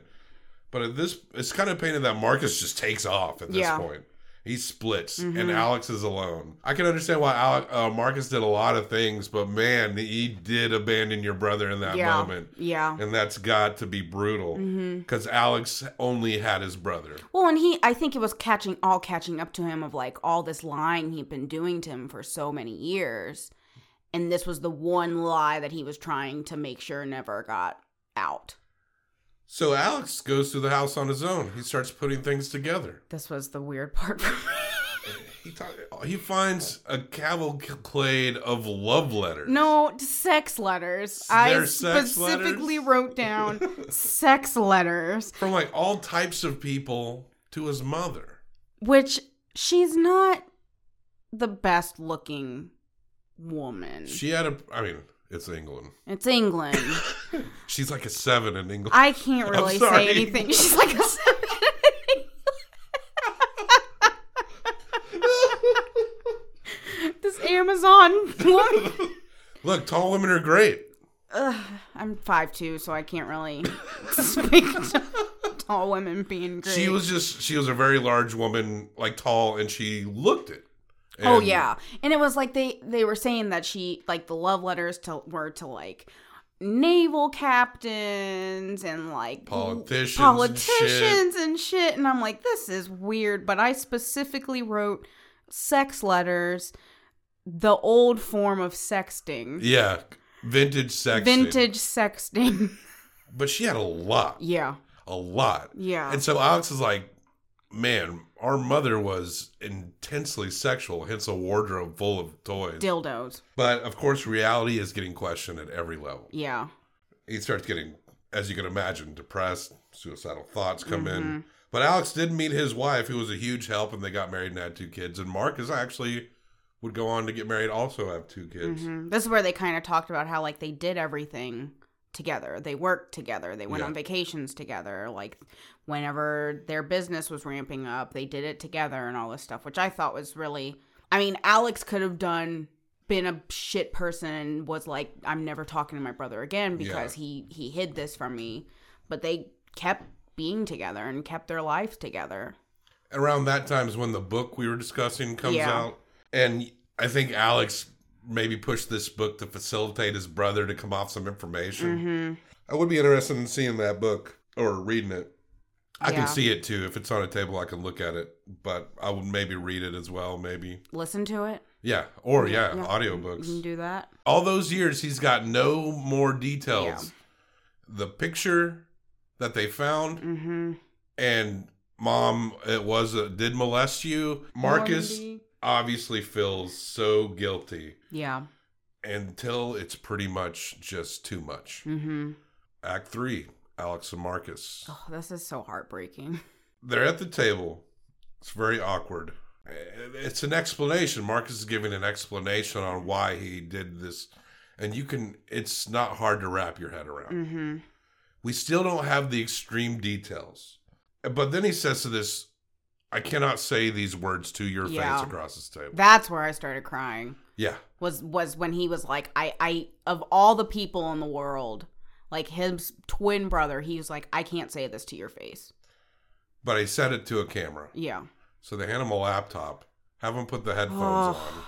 but at this, it's kind of painted that Marcus just takes off at this Yeah. Point. He splits, and Alex is alone. I can understand why Alec, uh, Marcus did a lot of things, but man, he did abandon your brother in that Yeah. moment, Yeah. and that's got to be brutal because Alex only had his brother. Well, and he, I think it was catching, all catching up to him of like all this lying he'd been doing to him for so many years. And this was the one lie that he was trying to make sure never got out. So Alex goes through the house on his own. He starts putting things together. This was the weird part for me. He ta- he finds a cavalcade of love letters. no, sex letters. I They're sex specifically letters? wrote down *laughs* sex letters, from like all types of people to his mother. which she's not the best looking woman. She had a, I mean, it's England. it's England. *laughs* She's like a seven in England. I can't really say anything. She's like a seven. *laughs* this Amazon woman. *laughs* Look, tall women are great. Ugh, I'm five two, so I can't really speak to tall women being great. She was just, she was a very large woman, like tall, and she looked it. Oh yeah, and it was like they they were saying that she like the love letters to were to like naval captains and like Politicians and politicians and shit. and I'm like this is weird, but I specifically wrote sex letters, the old form of sexting, Yeah, vintage sex. vintage sexting. But she had a lot, yeah, a lot. yeah, And so Alex is like, man, our mother was intensely sexual, hence a wardrobe full of toys. dildos. But of course, reality is getting questioned at every level. Yeah, He starts getting, as you can imagine, depressed. Suicidal thoughts come Mm-hmm. in. But Alex did meet his wife, who was a huge help, and they got married and had two kids. And Marcus actually would go on to get married, also have two kids. Mhm. This is where they kind of talked about how like they did everything together. They worked together. They went Yeah. on vacations together. Like whenever their business was ramping up, they did it together and all this stuff, which I thought was really. I mean, Alex could have done been a shit person and was like, I'm never talking to my brother again because he he hid this from me. But they kept being together and kept their lives together. Around that time is when the book we were discussing comes Yeah. out, and I think Alex maybe push this book to facilitate his brother to come off some information. Mm-hmm. I would be interested in seeing that book or reading it. I Yeah. can see it too. If it's on a table, I can look at it, but I would maybe read it as well. Maybe, Listen to it. yeah, or yeah, Yeah. audiobooks. You can do that. All those years, he's got no more details. The picture that they found, Mm-hmm. and mom, it was a, did molest you. Marcus. Obviously feels so guilty Yeah. until it's pretty much just too much. Mm-hmm. Act three, Alex and Marcus. Oh, this is so heartbreaking. They're at the table. It's very awkward. It's an explanation. Marcus is giving an explanation on why he did this. And you can, it's not hard to wrap your head around. Mm-hmm. We still don't have the extreme details. But then he says to this, I cannot say these words to your Yeah. face across this table. That's where I started crying. yeah. Was was when he was like, I, I of all the people in the world, like his twin brother, he was like, I can't say this to your face. But I said it to a camera. Yeah. So they hand him a laptop, have him put the headphones Oh. on.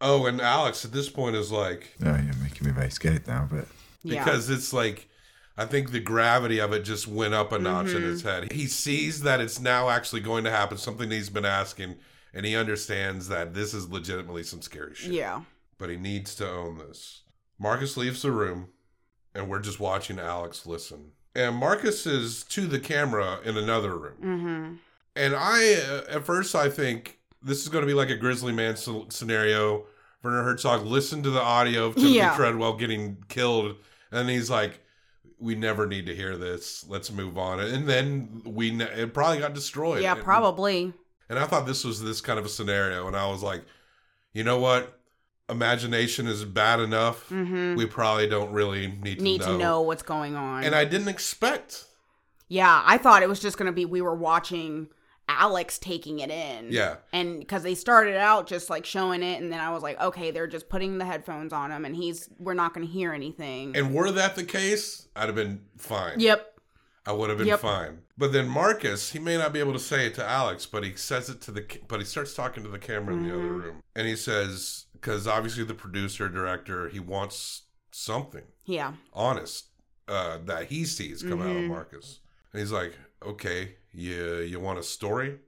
Oh, and Alex at this point is like, Oh, you're making me very scared now, but Yeah. because it's like I think the gravity of it just went up a notch in Mm-hmm. his head. He sees that it's now actually going to happen, something he's been asking, and he understands that this is legitimately some scary shit. yeah. But he needs to own this. Marcus leaves the room, and we're just watching Alex listen. And Marcus is to the camera in another room. Mm-hmm. And I, uh, at first, I think this is going to be like a Grizzly Man scenario. Werner Herzog listened to the audio of Timothy Yeah. Treadwell getting killed, and he's like, "We never need to hear this. Let's move on." And then we, ne- it probably got destroyed. Yeah, And- probably. And I thought this was this kind of a scenario, and I was like, you know what? Imagination is bad enough. Mm-hmm. We probably don't really need to Need know. to know what's going on. And I didn't expect. yeah, I thought it was just gonna be we were watching Alex taking it in. Yeah. And because they started out just like showing it, and then I was like, okay, they're just putting the headphones on him, and he's we're not gonna hear anything. And were that the case, I'd have been fine. yep. I would have been Yep. fine. But then Marcus, he may not be able to say it to Alex, but he says it to the, but he starts talking to the camera in the other Mm-hmm. room, and he says, because obviously the producer, director, he wants something Yeah. honest uh, that he sees come out of Mhm. Marcus, and he's like, okay, you you want a story?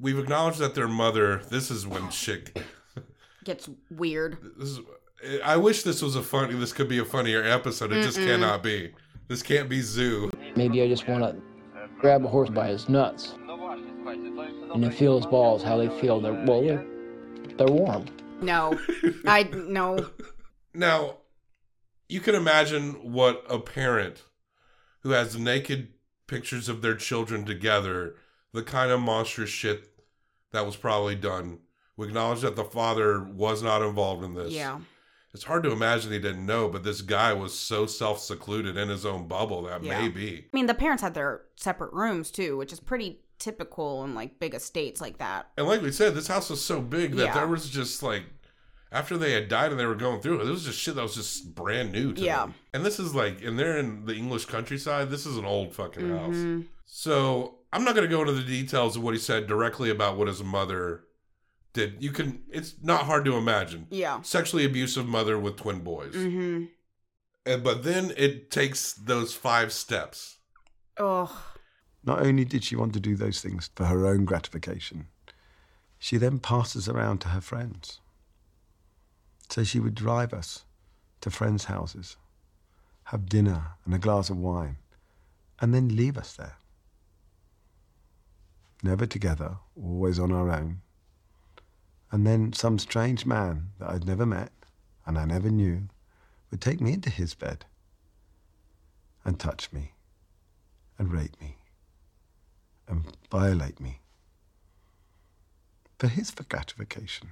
We've acknowledged that their mother. This is when *coughs* shit. Gets weird. This is. I wish this was a funny. This could be a funnier episode. It just cannot be. This can't be Zoo. Maybe I just want to grab a horse by his nuts and then feel his balls, how they feel. They're well, they're, they're warm. No. *laughs* I no. Now, you can imagine what a parent who has naked pictures of their children together, the kind of monstrous shit that was probably done. We acknowledge that the father was not involved in this. Yeah. It's hard to imagine he didn't know, but this guy was so self secluded in his own bubble that Yeah. may be. I mean, the parents had their separate rooms too, which is pretty typical in like big estates like that. And like we said, this house was so big that Yeah. there was just like after they had died and they were going through it, it was just shit that was just brand new to Yeah. them. And this is like, and they're in the English countryside. This is an old fucking house. Mhm. So I'm not going to go into the details of what he said directly about what his mother did. You can, it's not hard to imagine. Yeah. Sexually abusive mother with twin boys. Mm-hmm. And, but then it takes those five steps. Oh. Not only did she want to do those things for her own gratification, she then passes around to her friends. So she would drive us to friends' houses, have dinner and a glass of wine, and then leave us there. Never together, always on our own. And then some strange man that I'd never met and I never knew would take me into his bed and touch me and rape me and violate me for his gratification.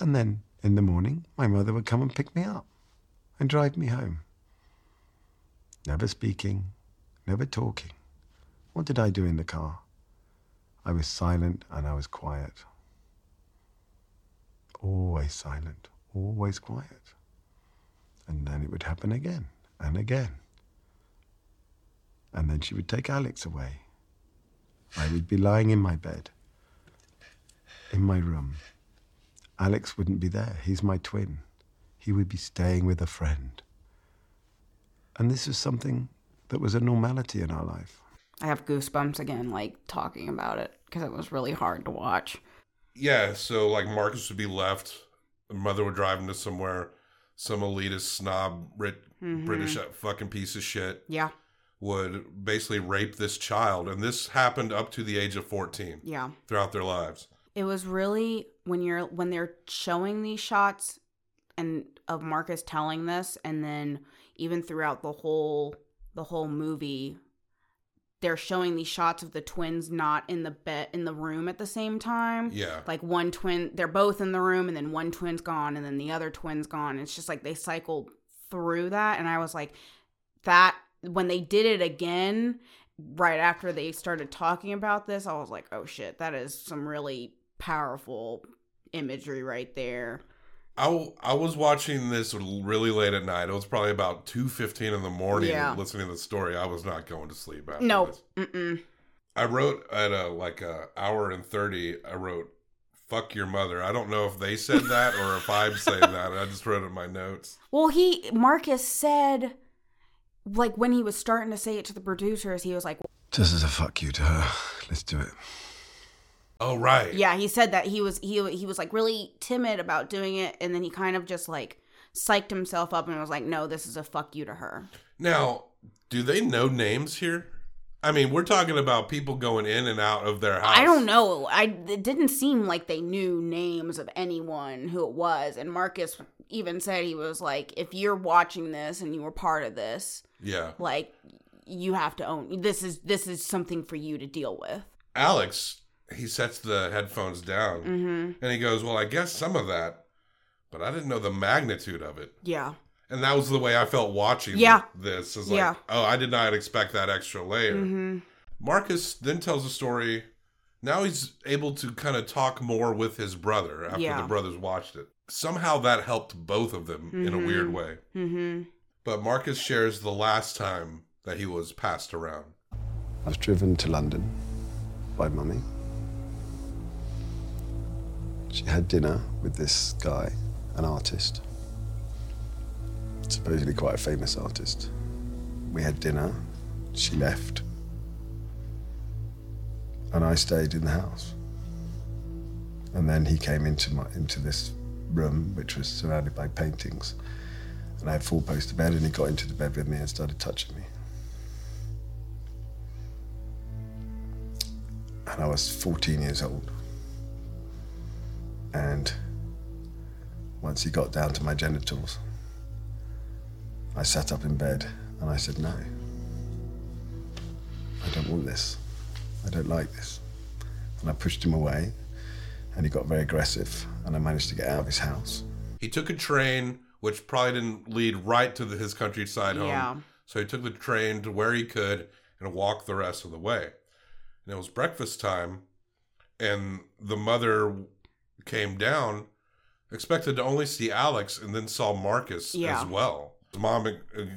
And then in the morning, my mother would come and pick me up and drive me home. Never speaking, never talking. What did I do in the car? I was silent and I was quiet. Always silent, always quiet. And then it would happen again and again. And then she would take Alex away. I would be lying in my bed, in my room. Alex wouldn't be there. He's my twin. He would be staying with a friend. And this was something that was a normality in our life. I have goosebumps again, like talking about it, because it was really hard to watch. Yeah, so like Marcus would be left, the mother would drive him to somewhere, some elitist snob, Brit- Mhm. British fucking piece of shit Yeah, would basically rape this child, and this happened up to the age of fourteen yeah. throughout their lives. It was really when you're when they're showing these shots and of Marcus telling this, and then even throughout the whole the whole movie, they're showing these shots of the twins not in the bed in the room at the same time. Yeah, Like one twin, they're both in the room, and then one twin's gone, and then the other twin's gone. It's just like they cycled through that, and I was like, that when they did it again, right after they started talking about this, I was like, oh shit, that is some really powerful imagery right there. I, w- I was watching this really late at night. It was probably about two fifteen in the morning. Yeah. Listening to the story, I was not going to sleep after No, this. mm-mm. I wrote at a like a hour and thirty. I wrote "fuck your mother." I don't know if they said *laughs* that or if I'm saying that. I just wrote it in my notes. Well, he Marcus said, like when he was starting to say it to the producers, he was like, "This is a fuck you to her. Let's do it. Oh right. Yeah, he said that he was he he was like really timid about doing it, and then he kind of just like psyched himself up and was like, "No, this is a fuck you to her." Now, do they know names here? I mean, we're talking about people going in and out of their house. I don't know. I it didn't seem like they knew names of anyone who it was, and Marcus even said he was like, "If you're watching this and you were part of this, Yeah. like you have to own this is this is something for you to deal with." Alex, he sets the headphones down Mm-hmm. and he goes, "Well, I guess some of that, but I didn't know the magnitude of it." Yeah. And that was the way I felt watching Yeah. this. Is like, Yeah. oh, I did not expect that extra layer. Mm-hmm. Marcus then tells a story. Now he's able to kind of talk more with his brother after Yeah. the brothers watched it. Somehow that helped both of them in a weird way. Mm-hmm. But Marcus shares the last time that he was passed around. I was driven to London by mummy. She had dinner with this guy, an artist, supposedly quite a famous artist. We had dinner, she left, and I stayed in the house. And then he came into my into this room, which was surrounded by paintings, and I had four poster bed, and he got into the bed with me and started touching me. and I was 14 years old. And once he got down to my genitals, I sat up in bed and I said, No, I don't want this. I don't like this. And I pushed him away, and he got very aggressive, and I managed to get out of his house. He took a train, which probably didn't lead right to the, his countryside home. Yeah. So he took the train to where he could and walked the rest of the way. And it was breakfast time, and the mother came down, expected to only see Alex, and then saw Marcus Yeah. as well. His mom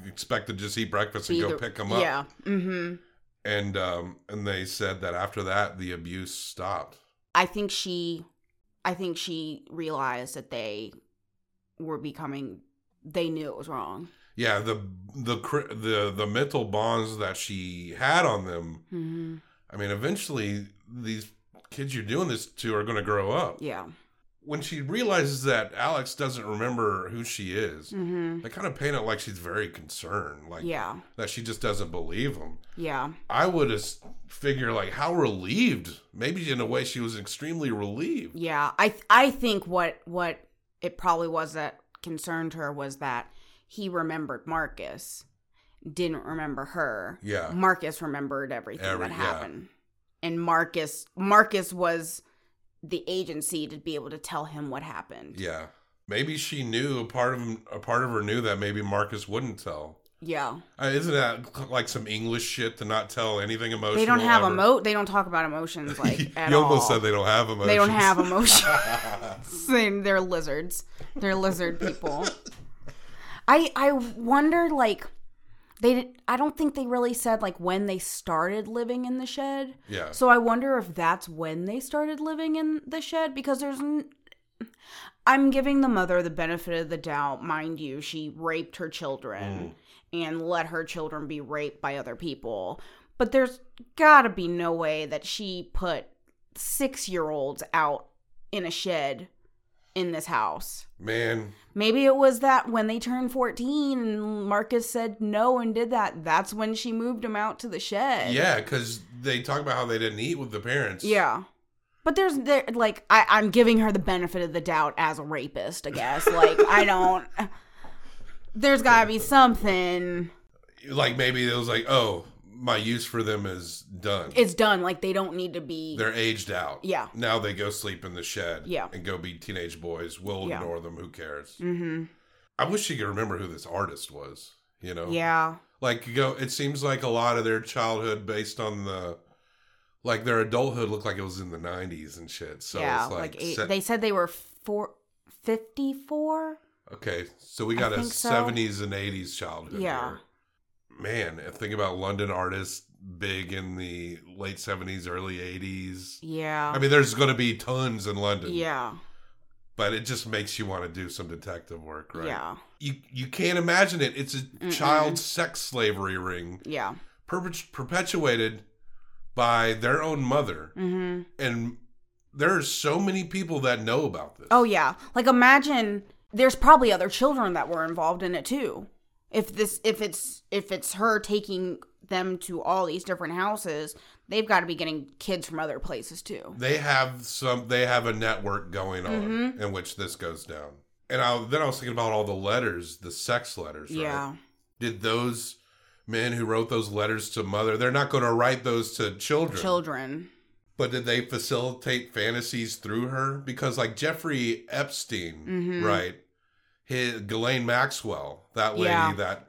expected to just eat breakfast and go pick him up. Yeah. Mm-hmm. And um, and they said that after that the abuse stopped. I think she I think she realized that they were becoming they knew it was wrong. Yeah, the the cr- the the mental bonds that she had on them. Mm-hmm. I mean, eventually these kids you're doing this to are going to grow up. Yeah. When she realizes that Alex doesn't remember who she is, Mm-hmm. they kind of paint it like she's very concerned, like Yeah. that she just doesn't believe him. Yeah. I would have figured like how relieved. Maybe in a way she was extremely relieved. Yeah. I I think what what it probably was that concerned her was that he remembered Marcus, didn't remember her. Yeah. Marcus remembered everything Every- that yeah. And Marcus Marcus was the agency to be able to tell him what happened. Yeah. Maybe she knew a part of a part of her knew that maybe Marcus wouldn't tell. Yeah. Uh, isn't that like some English shit to not tell anything emotional? They don't have ever? emo they don't talk about emotions *laughs* like at you almost all. said they don't have emotions. They don't have emotions. *laughs* *laughs* They're lizards. They're lizard people. I I wonder like they did, I don't think they really said like when they started living in the shed. Yeah. So I wonder if that's when they started living in the shed because there's n- I'm giving the mother the benefit of the doubt, mind you, she raped her children mm. and let her children be raped by other people. But there's got to be no way that she put 6-year-olds out in a shed in this house. Man, Maybe it was that when they turned 14 and Marcus said no and did that, that's when she moved him out to the shed. yeah, because they talk about how they didn't eat with the parents. Yeah. But there's there like I, I'm giving her the benefit of the doubt as a rapist, I guess. *laughs* Like I don't there's gotta be something like maybe it was like, oh, my use for them is done. it's done. Like they don't need to be They're aged out. Yeah. Now they go sleep in the shed. Yeah. And go be teenage boys. We'll Yeah. ignore them. Who cares? Mm-hmm. I wish she could remember who this artist was. You know. Yeah. Like you go. It seems like a lot of their childhood based on the. Like their adulthood looked like it was in the '90s and shit. So yeah. it's Like, like, eight, se- they said they were four, 54? okay, so we got a so. '70s and '80s childhood. Yeah. here. Man, think about London artists big in the late '70s, early '80s. Yeah. I mean, there's going to be tons in London. yeah. but it just makes you want to do some detective work, right? Yeah. You you can't imagine it. It's a child sex slavery ring Yeah. perpet- perpetuated by their own mother, Mm-hmm. and there are so many people that know about this. Oh yeah. Like imagine there's probably other children that were involved in it too. If this if it's if it's her taking them to all these different houses, they've got to be getting kids from other places too. They have some. They have a network going on Mm-hmm. in which this goes down. And I, then I was thinking about all the letters, the sex letters. Right? Yeah. Did those men who wrote those letters to mother? They're not going to write those to children. Children. But did they facilitate fantasies through her? Because like Jeffrey Epstein, Mhm. right? His Ghislaine Maxwell, that lady Yeah. that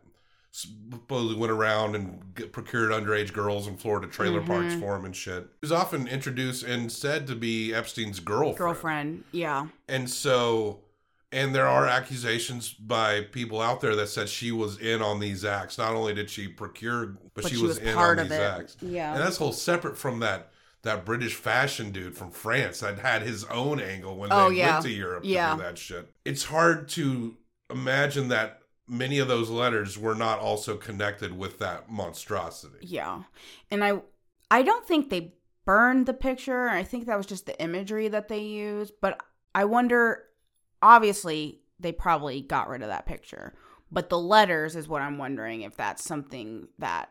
supposedly went around and procured underage girls in Florida trailer parks Mm-hmm. for him and shit. She was often introduced and said to be Epstein's girlfriend. Girlfriend. Yeah. And so, and there are accusations by people out there that said she was in on these acts. Not only did she procure, but, But she, was, was in part on of these it. acts. Yeah. and that's whole separate from that that British fashion dude from France that had his own angle when oh, they Oh, yeah. went to Europe Yeah. to do that shit. It's hard to imagine that many of those letters were not also connected with that monstrosity. Yeah. And I I don't think they burned the picture. I think that was just the imagery that they used, but I wonder obviously they probably got rid of that picture. But the letters is what I'm wondering if that's something that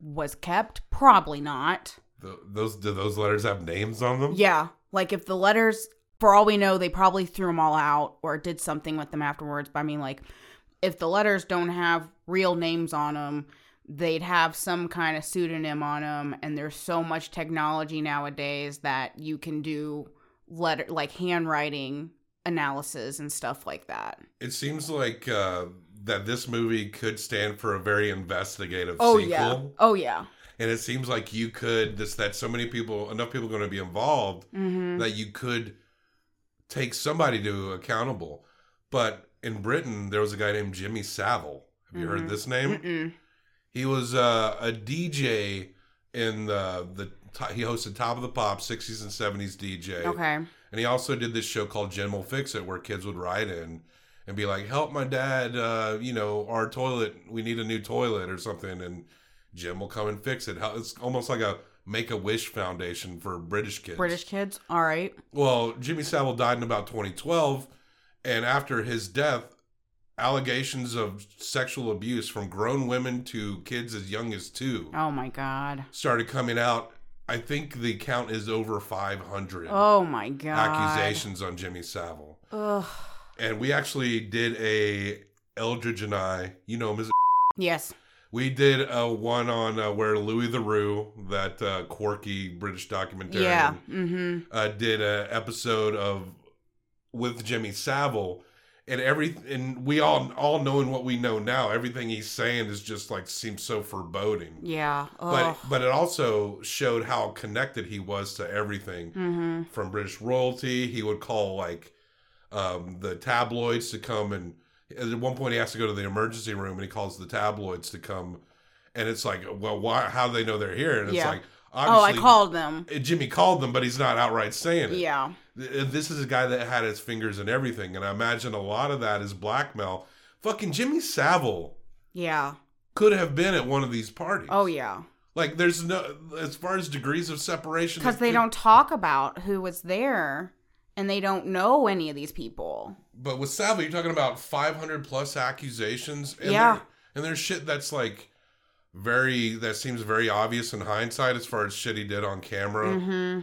was kept. Probably not. Th those do those letters have names on them? Yeah. Like if the letters for all we know they probably threw them all out or did something with them afterwards. But I mean like if the letters don't have real names on them, they'd have some kind of pseudonym on them and there's so much technology nowadays that you can do letter like handwriting analysis and stuff like that. It seems like uh, that this movie could stand for a very investigative Oh sequel. yeah. Oh yeah. And it seems like you could this that so many people enough people are going to be involved Mhm. that you could take somebody to accountable but in britain there was a guy named jimmy savile have you heard this name Mm-mm. he was uh, a dj in the the he hosted top of the pop 60s and 70s dj Okay. and he also did this show called Jim Will Fix It, where kids would write in and be like, "Help my dad, uh, you know, our toilet. We need a new toilet or something." And Jim will come and fix it. How- It's almost like a Make a Wish Foundation for British kids. British kids. All right. Well, Jimmy Savile died in about 2012, and after his death, allegations of sexual abuse from grown women to kids as young as two Oh my god. started coming out. I think the count is over 500 Oh my god. accusations on Jimmy Savile. Ugh. And we actually did a Eldridge and I, you know him as Yes. We did a one on uh, where Louis Theroux, that uh, quirky British documentarian, Yeah. Mm-hmm. uh, did a episode of with Jimmy Savile, and every and we all all knowing what we know now, everything he's saying is just like seems so foreboding. Yeah. But but it also showed how connected he was to everything mm-hmm. from British royalty. He would call like um, the tabloids to come and at one point he has to go to the emergency room and he calls the tabloids to come, and it's like, well, why? How do they know they're here? And it's Yeah. like, Oh, I called them. Uh, Jimmy called them, but he's not outright saying it. Yeah. Uh, this is a guy that had his fingers in everything, and I imagine a lot of that is blackmail. Fucking Jimmy Savile Yeah. could have been at one of these parties. Oh yeah. Like, there's no, as far as degrees of separation, Because they don't talk about who was there, and they don't know any of these people. But with Savile, you're talking about 500 plus accusations. And Yeah. and there's shit that's like very, that seems very obvious in hindsight as far as shit he did on camera. Mm-hmm.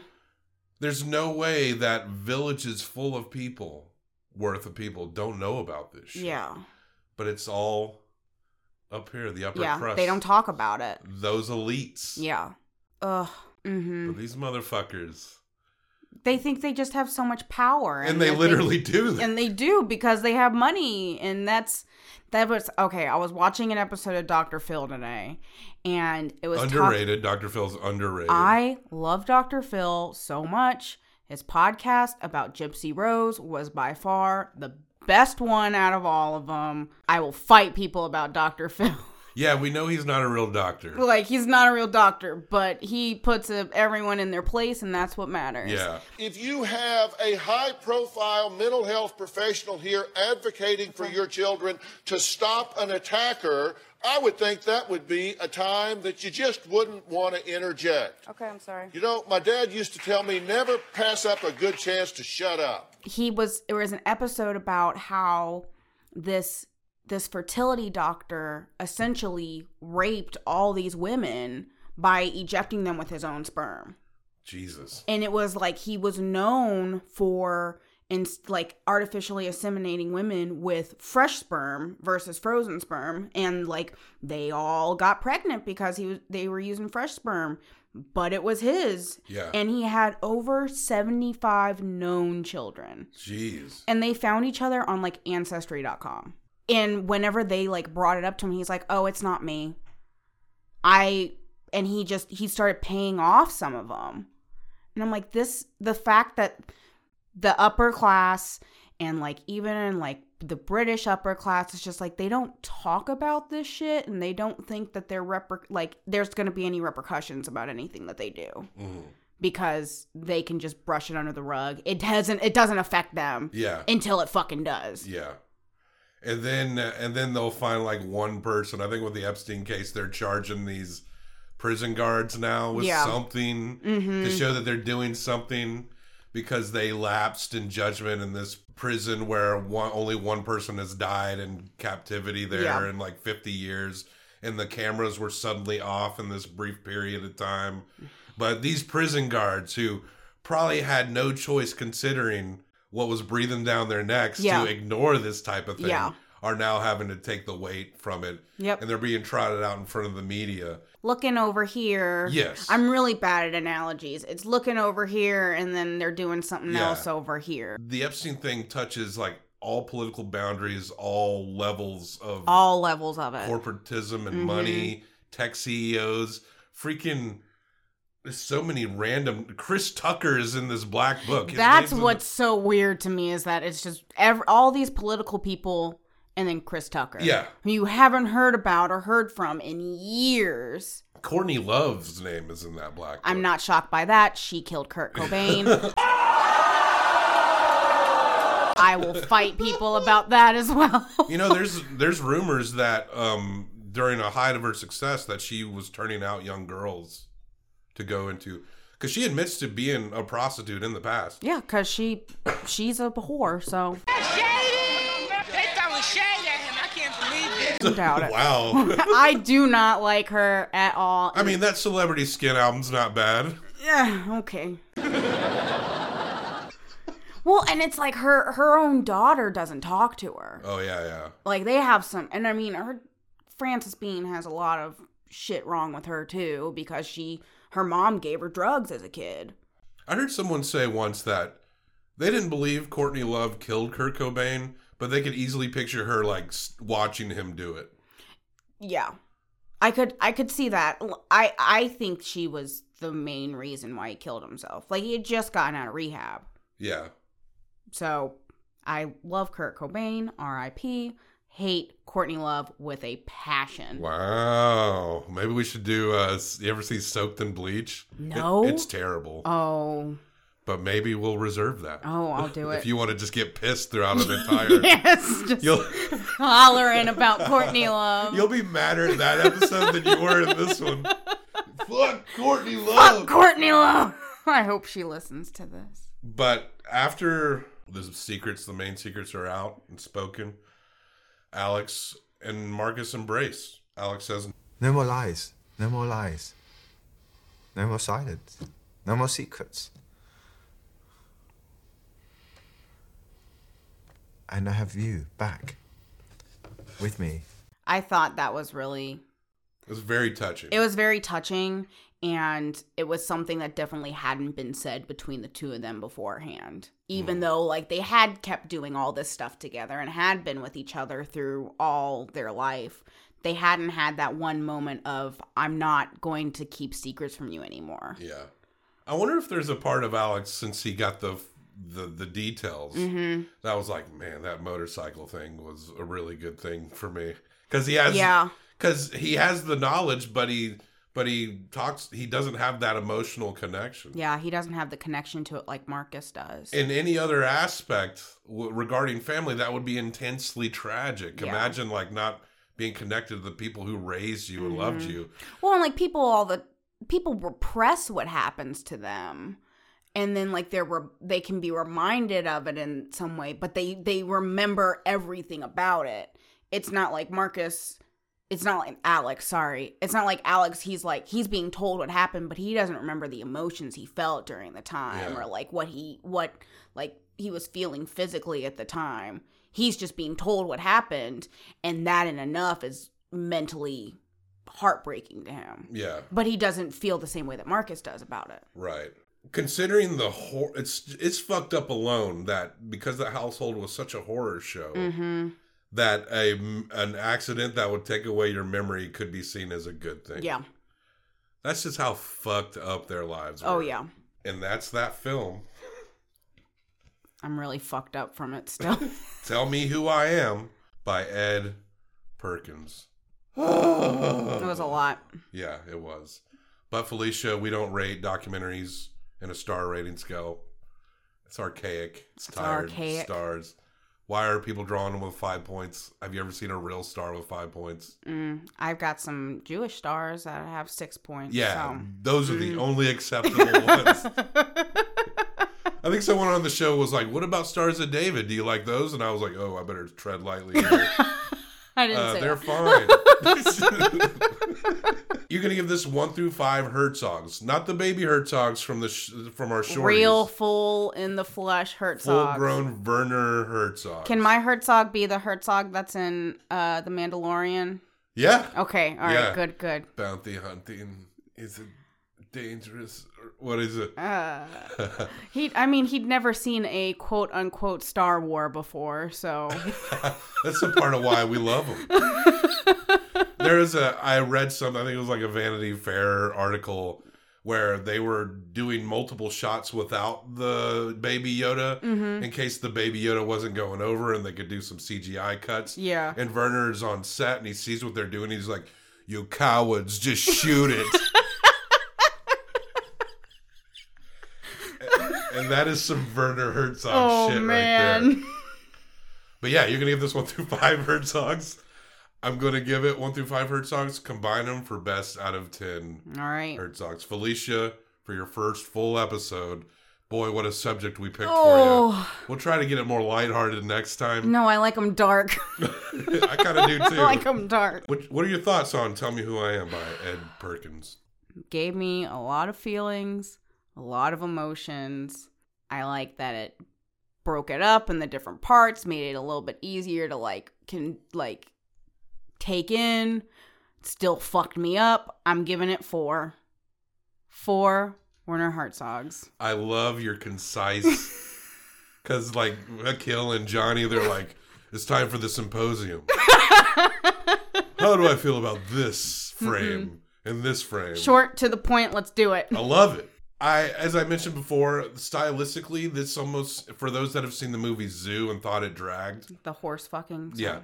There's no way that villages full of people, worth of people, don't know about this shit. Yeah. But it's all up here, the upper Yeah. crust. They don't talk about it. Those elites. Yeah. Ugh. Mm-hmm. But these motherfuckers. They think they just have so much power, And, they that literally do that. and they do because they have money and that's that was okay i was watching an episode of dr phil today and it was talk- underrated. Dr. Phil's underrated. i love dr phil so much his podcast about gypsy rose was by far the best one out of all of them i will fight people about dr *laughs* phil yeah, we know he's not a real doctor. like he's not a real doctor but he puts uh everyone in their place and that's what matters Yeah. If you have a high profile mental health professional here advocating for your children to stop an attacker, I would think that would be a time that you just wouldn't want to interject. okay i'm sorry You know, my dad used to tell me never pass up a good chance to shut up. he was there was an episode about how this this fertility doctor essentially raped all these women by ejecting them with his own sperm Jesus. and it was like he was known for in like artificially inseminating women with fresh sperm versus frozen sperm and like they all got pregnant because he was they were using fresh sperm but it was his Yeah. and he had over 75 known children Jeez. and they found each other on like ancestry.com and whenever they like brought it up to him he's like oh it's not me i and he just he started paying off some of them and i'm like this the fact that the upper class and like even in like the british upper class it's just like they don't talk about this shit and they don't think that they're reper- like there's going to be any repercussions about anything that they do Mhm. because they can just brush it under the rug it doesn't it doesn't affect them Yeah. until it fucking does Yeah. And then uh, and then they'll find like one person. I think with the Epstein case, they're charging these prison guards now with Yeah. something Mhm. to show that they're doing something because they lapsed in judgment in this prison where one, only one person has died in captivity there Yeah. in like 50 years and the cameras were suddenly off in this brief period of time but these prison guards who probably had no choice considering what was breathing down their necks Yeah. to ignore this type of thing Yeah. are now having to take the weight from it Yep. and they're being trotted out in front of the media looking over here Yes. i'm really bad at analogies it's looking over here and then they're doing something Yeah. else over here the Epstein thing touches like all political boundaries, all levels of all levels of it corporatism and Mhm. money, tech CEOs, freaking. There's so many random. Chris Tucker is in this black book. His that's what's so weird to me is that it's just ev all these political people and then chris tucker Yeah. who you haven't heard about or heard from in years Courtney Love's name is in that black. i'm not shocked by that she killed kurt *laughs* cobain i will fight people about that as well *laughs* You know, there's there's rumors that um during a height of her success that she was turning out young girls to go into because she admits to being a prostitute in the past. yeah because she she's a whore so They throwing shade at him. I can't believe it. I doubt it Wow. *laughs* i do not like her at all I mean, that celebrity skin album's not bad. Yeah, okay. well, and it's like her her own daughter doesn't talk to her. Oh yeah, yeah. Like they have some and I mean her Frances Bean has a lot of shit wrong with her too because she her mom gave her drugs as a kid. I heard someone say once that they didn't believe Courtney Love killed Kurt Cobain, but they could easily picture her like watching him do it. Yeah. I could I could see that. I I think she was the main reason why he killed himself. Like he had just gotten out of rehab. Yeah. So I love Kurt Cobain, R.I.P. Hate Courtney Love with a passion. Wow. Maybe we should do. Uh, you ever see Soaked in Bleach? It- No. it's terrible. Oh, but maybe we'll reserve that. oh, I'll do it. If you want to just get pissed throughout an *laughs* entire, yes, just you'll *laughs* hollering about Courtney Love. you'll be madder in that episode than you were in this one. Fuck Courtney Love. Fuck. Courtney Love. *laughs* I hope she listens to this. But after the secrets, the main secrets are out and spoken, Alex and Marcus embrace. Alex says, No more lies. No more lies. No more silence. No more secrets. And I have you back with me. I thought that was really it was very touching. it was very touching and it was something that definitely hadn't been said between the two of them beforehand even though like they had kept doing all this stuff together and had been with each other through all their life they hadn't had that one moment of i'm not going to keep secrets from you anymore yeah. I wonder if there's a part of Alex since he got the the the details Mm-hmm. that was like, man, that motorcycle thing was a really good thing for me because he has yeah because he has the knowledge, but he but he talks he doesn't have that emotional connection. yeah he doesn't have the connection to it like marcus does In any other aspect w- regarding family, that would be intensely tragic. Yeah. Imagine like not being connected to the people who raised you and loved Mm-hmm. you. Well, and like people, all the people repress what happens to them, and then like they're re- they can be reminded of it in some way, but they they remember everything about it. It's not like Marcus. It's not like Alex. Sorry, it's not like Alex. He's like he's being told what happened, but he doesn't remember the emotions he felt during the time, Yeah. or like what he what like he was feeling physically at the time. He's just being told what happened, and that in enough is mentally heartbreaking to him. Yeah. But he doesn't feel the same way that Marcus does about it. Right. Considering the hor- it's it's fucked up alone that because the household was such a horror show Mm-hmm. That a an accident that would take away your memory could be seen as a good thing. Yeah. That's just how fucked up their lives oh, were. Oh yeah. And that's that film. I'm really fucked up from it still. *laughs* Tell Me Who I Am by Ed Perkins. it was a lot. Yeah, it was. But Felicia, we don't rate documentaries in a star rating scale. It's archaic. It's, tired. archaic. Stars. Why are people drawing them with five points? Have you ever seen a real star with five points? Mm, I've got some Jewish stars that have six points. Yeah, so. those are the only acceptable *laughs* ones. I think someone on the show was like, "What about Stars of David? Do you like those?" And I was like, "Oh, I better tread lightly." *laughs* *laughs* I didn't Uh, say they're that. fine. *laughs* You're gonna give this one through five Herzogs, not the baby Herzogs from the sh- from our shorties. Real full in the flesh Herzog. full grown Werner Herzog. Can my Herzog be the Herzog that's in uh, The Mandalorian? yeah Okay, all right, Yeah. good, good. bounty hunting is it dangerous? What is it? Uh, he, I mean, he'd never seen a quote unquote Star War before, so *laughs* That's the part of why we love them. there is a I read something. I think it was like a Vanity Fair article where they were doing multiple shots without the baby Yoda Mm-hmm. in case the baby Yoda wasn't going over and they could do some CGI cuts. Yeah. And Werner's on set and he sees what they're doing. He's like, "You cowards, just shoot it." *laughs* and that is some Werner Herzog oh shit right man. there. But yeah, you're gonna give this one through five Herzogs. I'm gonna give it one through five Herzogs. Combine them for best out of ten All right. Herzogs. Felicia, for your first full episode. Boy, what a subject we picked for Oh you. We'll try to get it more lighthearted next time. no, I like them dark. *laughs* *laughs* I kind of do too. I like them dark. what, what are your thoughts on "Tell Me Who I Am" by Ed Perkins? Gave me a lot of feelings, a lot of emotions. I like that it broke it up in the different parts, made it a little bit easier to like can like take in. Still fucked me up. I'm giving it four. Four Werner Herzogs. I love your concise. *laughs* Because, like, Akil and Johnny, they're like, it's time for the symposium. *laughs* How do I feel about this mm-hmm. frame and this frame? Short to the point. Let's do it. I love it. I, as I mentioned before, stylistically, this almost for those that have seen the movie Zoo and thought it dragged. The horse fucking. Yeah,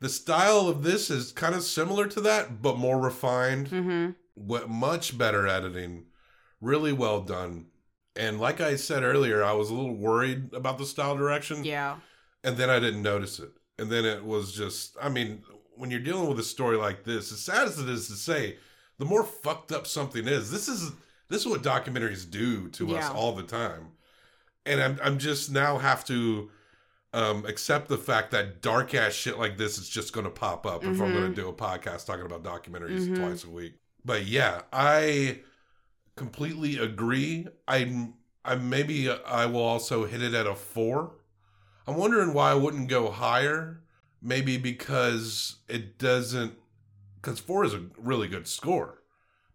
the style of this is kind of similar to that, but more refined. Mm-hmm. What much better editing, really well done. And like I said earlier, I was a little worried about the style direction, Yeah. and then I didn't notice it. And then it was just, I mean, when you're dealing with a story like this, as sad as it is to say, the more fucked up something is, this is this is what documentaries do to us all the time. And I'm I'm just now have to um, accept the fact that dark ass shit like this is just going to pop up if I'm Mm-hmm. going to do a podcast talking about documentaries twice a week. But yeah, I completely agree. I I maybe I will also hit it at a four. I'm wondering why I wouldn't go higher. Maybe because it doesn't, because four is a really good score,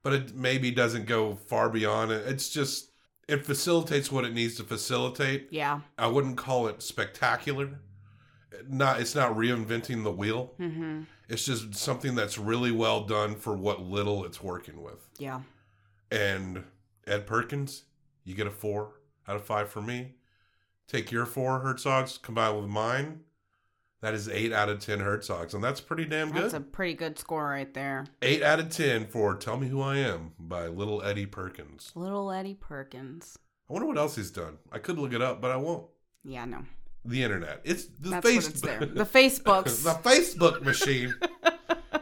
but it maybe doesn't go far beyond it. It's just it facilitates what it needs to facilitate. Yeah. I wouldn't call it spectacular. Not it's not reinventing the wheel. Mm-hmm. It's just something that's really well done for what little it's working with. Yeah. And Ed Perkins, you get a four out of five for me. Take your four Herzogs combined with mine. That is eight out of ten Herzogs, and that's pretty damn good. That's a pretty good score right there. Eight out of ten for "Tell Me Who I Am" by Little Eddie Perkins. Little Eddie Perkins. I wonder what else he's done. I could look it up, but I won't. Yeah, no. The internet. It's the That's Facebook. it's there. The *laughs* Facebooks. the Facebook machine. *laughs* all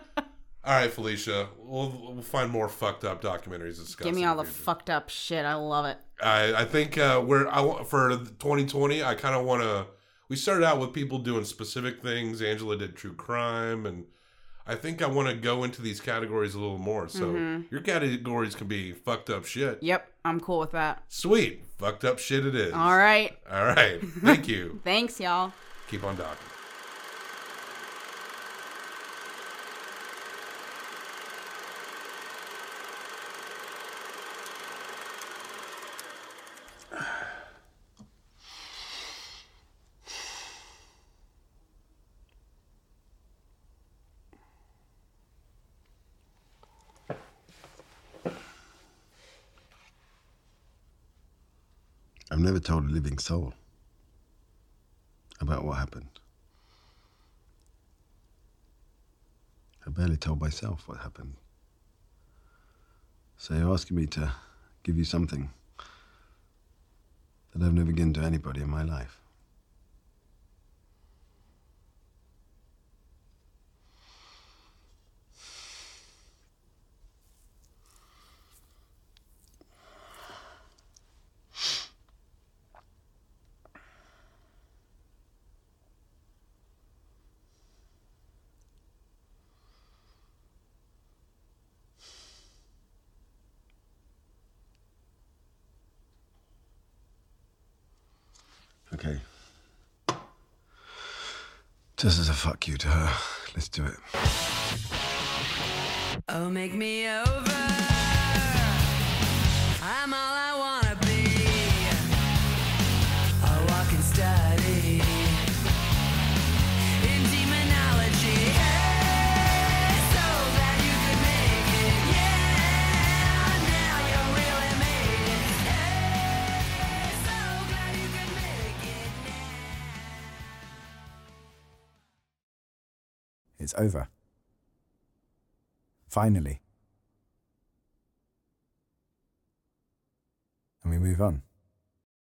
right, Felicia. We'll, we'll find more fucked up documentaries. Give me all the fucked up shit. I love it. I, I think uh, we're I want for 2020. I kind of want to. We started out with people doing specific things. Angela did true crime, and I think I want to go into these categories a little more. So Mm-hmm. your categories can be fucked up shit. Yep, I'm cool with that. Sweet, fucked up shit. It is. All right. All right. Thank you. *laughs* Thanks, y'all. Keep on docking. Told a living soul about what happened. I barely told myself what happened. So you're asking me to give you something that I've never given to anybody in my life. Okay. Just as a fuck you to her, let's do it. Oh, make me over. Over. Finally. And we move on.